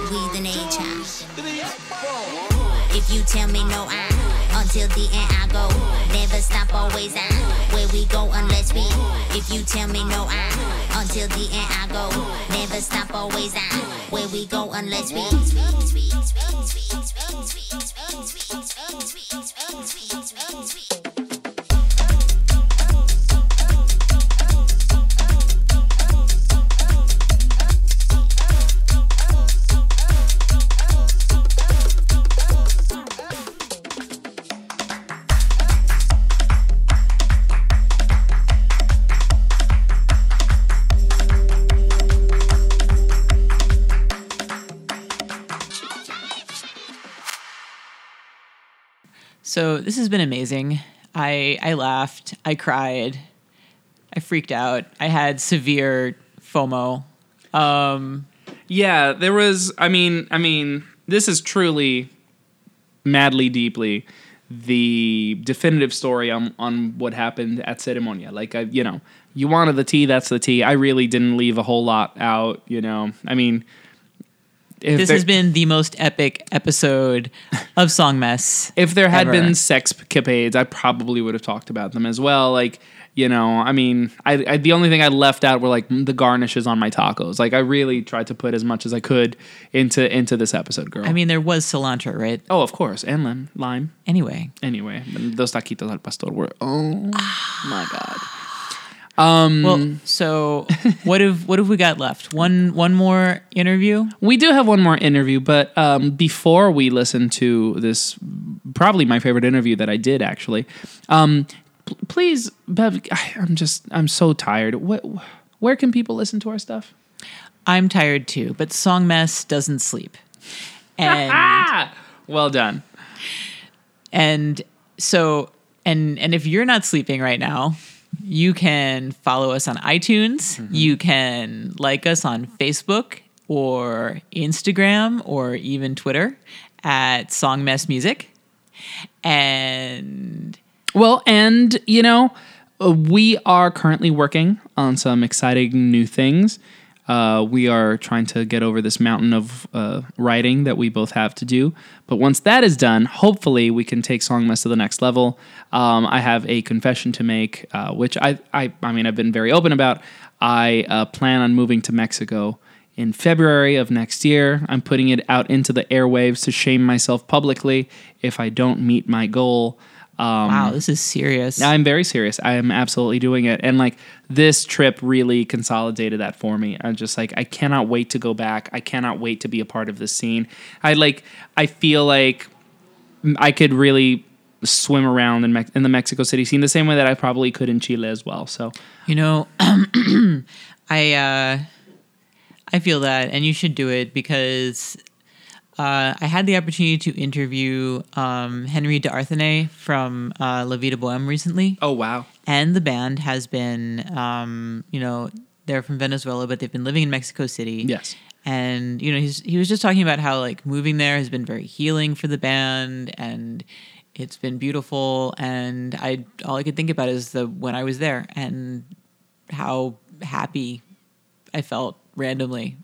We the nature. If you tell me no, I until the end I go. Never stop, always I. Where we go unless we. If you tell me no, I until the end I go. Never stop, always I. Where we go unless we. So this has been amazing. I I laughed, I cried, I freaked out. I had severe FOMO. Um, Yeah, there was. I mean, I mean, this is truly, madly, deeply, the definitive story on on what happened at Ceremonia. Like I, you know, you wanted the tea, that's the tea. I really didn't leave a whole lot out. You know, I mean, if this there- has been the most epic episode of Song Mess. if there had ever. been sex capades, I probably would have talked about them as well. Like, you know, I mean, I, I the only thing I left out were like the garnishes on my tacos. Like, I really tried to put as much as I could into into this episode, girl. I mean, there was cilantro, right? oh, of course, and lime, lime. Anyway, Anyway, those taquitos al pastor were oh my god. Um, well, so what have what have we got left? One one more interview. We do have one more interview, but um, before we listen to this, probably my favorite interview that I did actually, um, p- please, Bev, I- I'm just, I'm so tired. What, where can people listen to our stuff? I'm tired too, but Song Mess doesn't sleep. And well done. and so and and if you're not sleeping right now, you can follow us on iTunes. You can like us on Facebook or Instagram or even Twitter at Song Mess Music. And Well, and you know, uh, we are currently working on some exciting new things. Uh, we are trying to get over this mountain of uh, writing that we both have to do. But once that is done, hopefully we can take Song Mess to the next level. Um, I have a confession to make, uh, which I, I, I mean, I've been very open about. I uh, plan on moving to Mexico in February of next year. I'm putting it out into the airwaves to shame myself publicly if I don't meet my goal. Um, Wow, this is serious. I'm very serious. I am absolutely doing it. And like this trip really consolidated that for me. I'm just like, I cannot wait to go back. I cannot wait to be a part of this scene. I like, I feel like I could really swim around in, Mex- in the Mexico City scene the same way that I probably could in Chile as well. So, You know, I uh, I feel that, and you should do it because uh, I had the opportunity to interview um, Henry D'Arthenay from uh, La Vida Boheme recently. Oh wow! And the band has been, um, you know, they're from Venezuela, but they've been living in Mexico City. Yes. And you know, he's he was just talking about how like moving there has been very healing for the band, and it's been beautiful. And I all I could think about is the when I was there and how happy I felt randomly.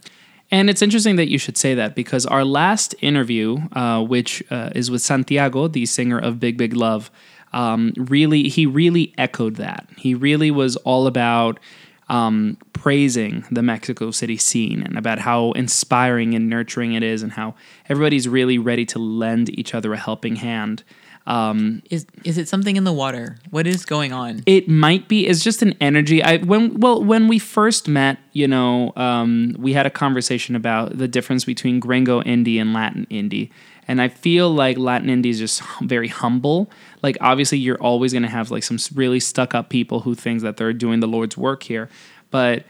And it's interesting that you should say that because our last interview, uh, which uh, is with Santiago, the singer of Big Big Love, um, really he really echoed that. He really was all about um, praising the Mexico City scene and about how inspiring and nurturing it is, and how everybody's really ready to lend each other a helping hand. Um, Is is it something in the water? What is going on? it might be. It's just an energy. I when well when we first met, you know, um, we had a conversation about the difference between Gringo indie and Latin indie, and I feel like Latin indie is just very humble. Like obviously, you're always going to have like some really stuck up people who think that they're doing the Lord's work here, but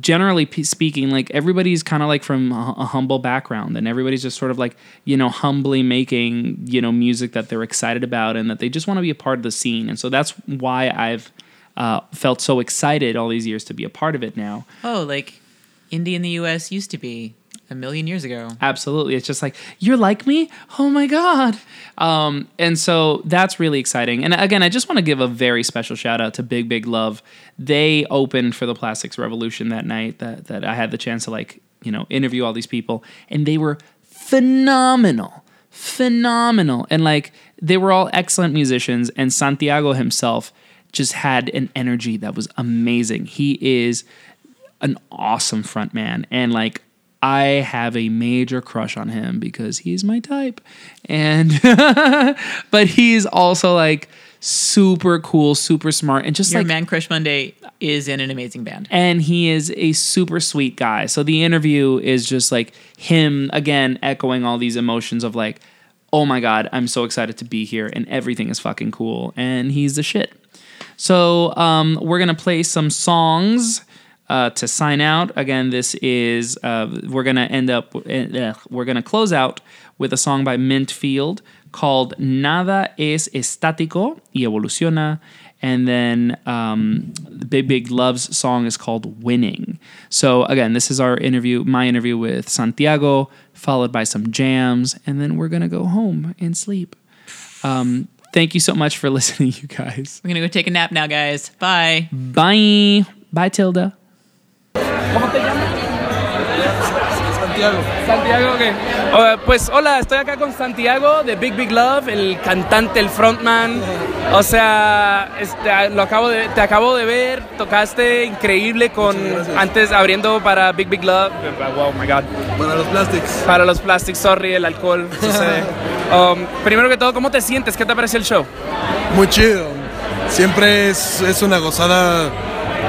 generally speaking, like everybody's kind of like from a, a humble background, and everybody's just sort of like you know humbly making you know music that they're excited about and that they just want to be a part of the scene, and so that's why I've uh, felt so excited all these years to be a part of it now. Oh, like indie in the U.S. used to be a million years ago. Absolutely. It's just like, you're like me? Oh my God. Um, and so that's really exciting. And again, I just want to give a very special shout out to Big Big Love. They opened for the Plastics Revolution that night that, that I had the chance to like, you know, interview all these people. And they were phenomenal. Phenomenal. And like, they were all excellent musicians. And Santiago himself just had an energy that was amazing. He is an awesome front man and like I have a major crush on him because he's my type. And but he's also like super cool, super smart and just Your like man Crush Monday is in an amazing band. and he is a super sweet guy. So the interview is just like him again echoing all these emotions of like, oh my god, I'm so excited to be here, and everything is fucking cool, and he's the shit. So um, we're gonna play some songs uh, to sign out. Again, this is uh, we're gonna end up uh, we're gonna close out with a song by Mint Field called Nada es estático y evoluciona. And then um, the Big Big Love's song is called Winning. So again, this is our interview, my interview with Santiago, followed by some jams, and then we're gonna go home and sleep. Um, thank you so much for listening, you guys. We're gonna go take a nap now, guys. Bye. Bye. Bye, Tilda. Santiago. Santiago, ¿qué? Eh, pues hola, estoy acá con Santiago de Big Big Love, el cantante, el frontman. O sea, este, lo acabo de, te acabo de ver, tocaste increíble con antes abriendo para Big Big Love. Oh my God. Para los plastics. Para los plastics, sorry, el alcohol sucede. Um, primero que todo, ¿cómo te sientes? ¿Qué te pareció el show? Muy chido. Siempre es, es una gozada,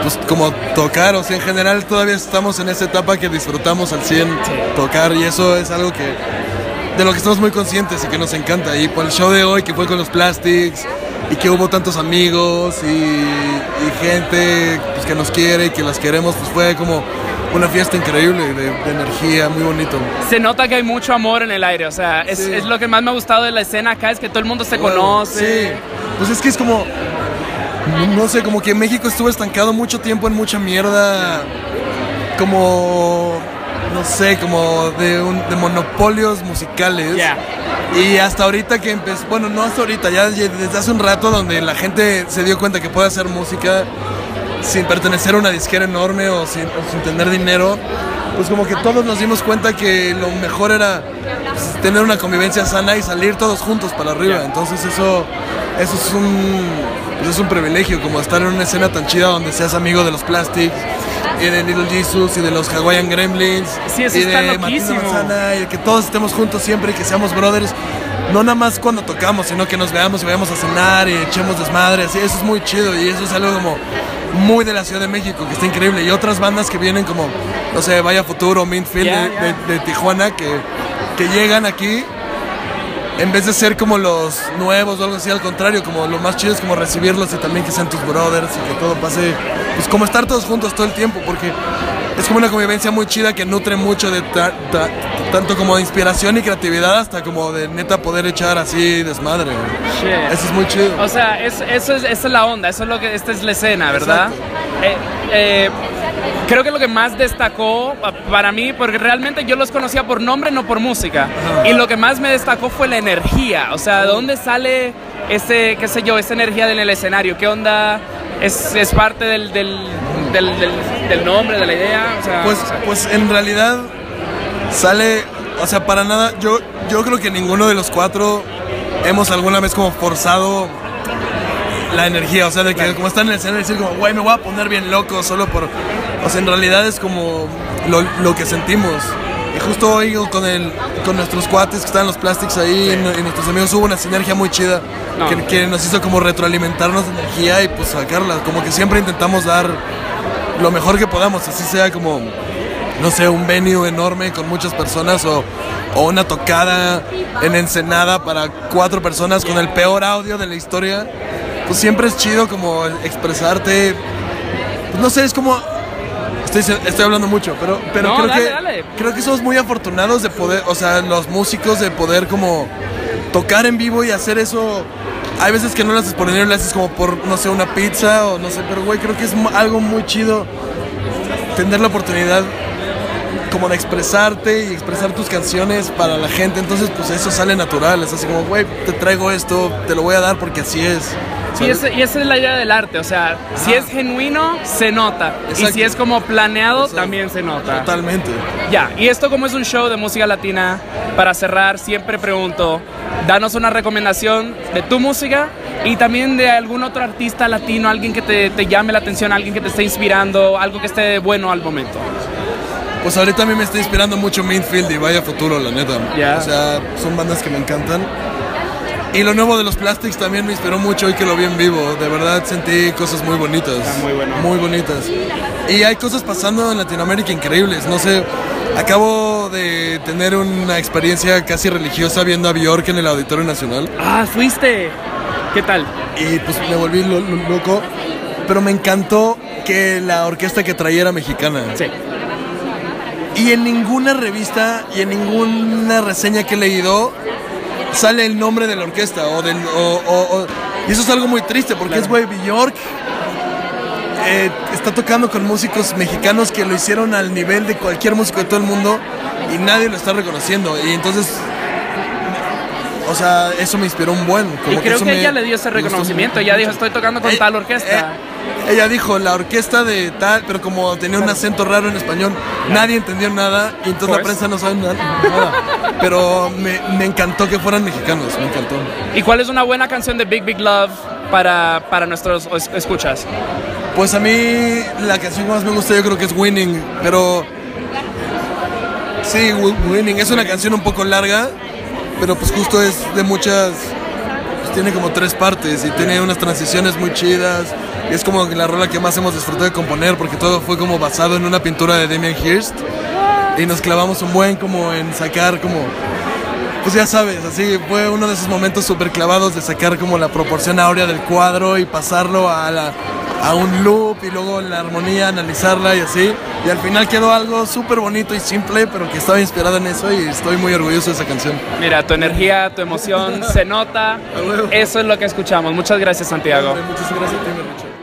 pues como tocar, o sea, en general todavía estamos en esa etapa que disfrutamos al 100 tocar y eso es algo que de lo que estamos muy conscientes y que nos encanta. Y por el show de hoy que fue con los Plastics y que hubo tantos amigos y, y gente pues, que nos quiere y que las queremos, pues fue como una fiesta increíble de, de energía, muy bonito. Se nota que hay mucho amor en el aire, o sea, es, Sí. es lo que más me ha gustado de la escena acá, es que todo el mundo se Bueno, conoce. Sí, pues es que es como, no- no sé, como que México estuvo estancado mucho tiempo en mucha mierda, como, no sé, como de, un- de monopolios musicales. Y hasta ahorita que empezó, bueno, no hasta ahorita, ya ya desde hace un rato donde la gente se dio cuenta que puede hacer música sin pertenecer a una disquera enorme o sin, o sin tener dinero, pues como que todos nos dimos cuenta que lo mejor era pues, tener una convivencia sana y salir todos juntos para arriba. Entonces eso, eso es un, pues, es un privilegio, como estar en una escena tan chida donde seas amigo de los Plastics. Y de Little Jesus y de los Hawaiian Gremlins Sí, eso y está de loquísimo. Manzana, y que todos estemos juntos siempre y que seamos brothers no nada más cuando tocamos, sino que nos veamos y vayamos a cenar y echemos desmadre, así, eso es muy chido y eso es algo como muy de la Ciudad de México, que está increíble. Y otras bandas que vienen como, no sé, Vaya Futuro, de, ya. de- de Tijuana, que, que llegan aquí, en vez de ser como los nuevos o algo así, al contrario, como lo más chido es como recibirlos y también que sean tus brothers y que todo pase, pues como estar todos juntos todo el tiempo, porque es como una convivencia muy chida que nutre mucho de ta- ta- tanto como de inspiración y creatividad hasta como de neta poder echar así desmadre. Shit. Eso es muy chido. O sea, es- eso es, esa es la onda, eso es lo que, esta es la escena, ¿verdad? Creo que lo que más destacó pa- para mí, porque realmente yo los conocía por nombre, no por música, y lo que más me destacó fue la energía, o sea, ¿de dónde sale ese, qué sé yo, esa energía en el escenario? ¿Qué onda? ¿Es, es parte del, del, del, del- nombre, de la idea? O sea, Pues, pues en realidad sale, o sea, para nada, yo, yo creo que ninguno de los cuatro hemos alguna vez como forzado la energía, o sea, de que como están en el escenario decir como, güey, me voy a poner bien loco solo por, o sea, en realidad es como lo, lo que sentimos. Y justo hoy con, el, con nuestros cuates que están en los plastics ahí y, y nuestros amigos hubo una sinergia muy chida No. que, que nos hizo como retroalimentarnos de energía y pues sacarla. Como que siempre intentamos dar lo mejor que podamos, así sea como, no sé, un venue enorme con muchas personas o, o una tocada en Ensenada para cuatro personas con el peor audio de la historia. Pues siempre es chido como expresarte. Pues no sé, es como... Estoy, estoy hablando mucho, pero, pero No, creo, dale, que, dale. creo que somos muy afortunados de poder, o sea, los músicos de poder como tocar en vivo y hacer eso. Hay veces que no lo haces por dinero, lo haces como por, no sé, una pizza o no sé, pero güey, creo que es algo muy chido tener la oportunidad como de expresarte y expresar tus canciones para la gente. Entonces, pues eso sale natural. Es así como, güey, te traigo esto, te lo voy a dar porque así es. Sí, ¿sabes? ese- y esa es la idea del arte, o sea, si es genuino, se nota. Y Exacto. si es como planeado, también se nota. Totalmente. Ya, y esto como es un show de música latina, para cerrar, siempre pregunto, danos una recomendación de tu música y también de algún otro artista latino, alguien que te, te llame la atención, alguien que te esté inspirando, algo que esté bueno al momento. Pues ahorita a mí me está inspirando mucho Mainfield y Vaya Futuro, la neta. Ya. O sea, son bandas que me encantan. Y lo nuevo de los Plastics también me inspiró mucho hoy que lo vi en vivo. De verdad sentí cosas muy bonitas. muy bueno. Muy bonitas. Y hay cosas pasando en Latinoamérica increíbles. No sé, acabo de tener una experiencia casi religiosa viendo a Bjork en el Auditorio Nacional. Ah, fuiste. ¿Qué tal? Y pues me volví lo- lo- loco. Pero me encantó que la orquesta que traía era mexicana. Sí. Y en ninguna revista y en ninguna reseña que he leído sale el nombre de la orquesta o del o- o- o- y eso es algo muy triste porque es güey Bjork eh, está tocando con músicos mexicanos que lo hicieron al nivel de cualquier músico de todo el mundo y nadie lo está reconociendo. Y entonces o sea eso me inspiró un buen como y creo que me- ella le dio ese reconocimiento, ella dijo, estoy tocando con Eh, tal orquesta. Ella dijo la orquesta de tal, pero como tenía un acento raro en español, nadie entendió nada y entonces la Pues. prensa no sabe na- nada. Pero me, me encantó que fueran mexicanos, me encantó. ¿Y cuál es una buena canción de Big Big Love para, para nuestros es- escuchas? Pues a mí la canción que más me gusta yo creo que es Winning, pero sí, Wi- Winning es una canción un poco larga, pero pues justo es de muchas, tiene como tres partes y tiene unas transiciones muy chidas. Es como la rola que más hemos disfrutado de componer porque todo fue como basado en una pintura de Damien Hirst y nos clavamos un buen como en sacar como pues ya sabes, así fue uno de esos momentos súper clavados de sacar como la proporción áurea del cuadro y pasarlo a, la- a un loop y luego la armonía, analizarla y así. Y al final quedó algo súper bonito y simple, pero que estaba inspirado en eso y estoy muy orgulloso de esa canción. Mira, tu energía, tu emoción se nota. Eso es lo que escuchamos. Muchas gracias, Santiago. Muchas gracias a ti, Richard.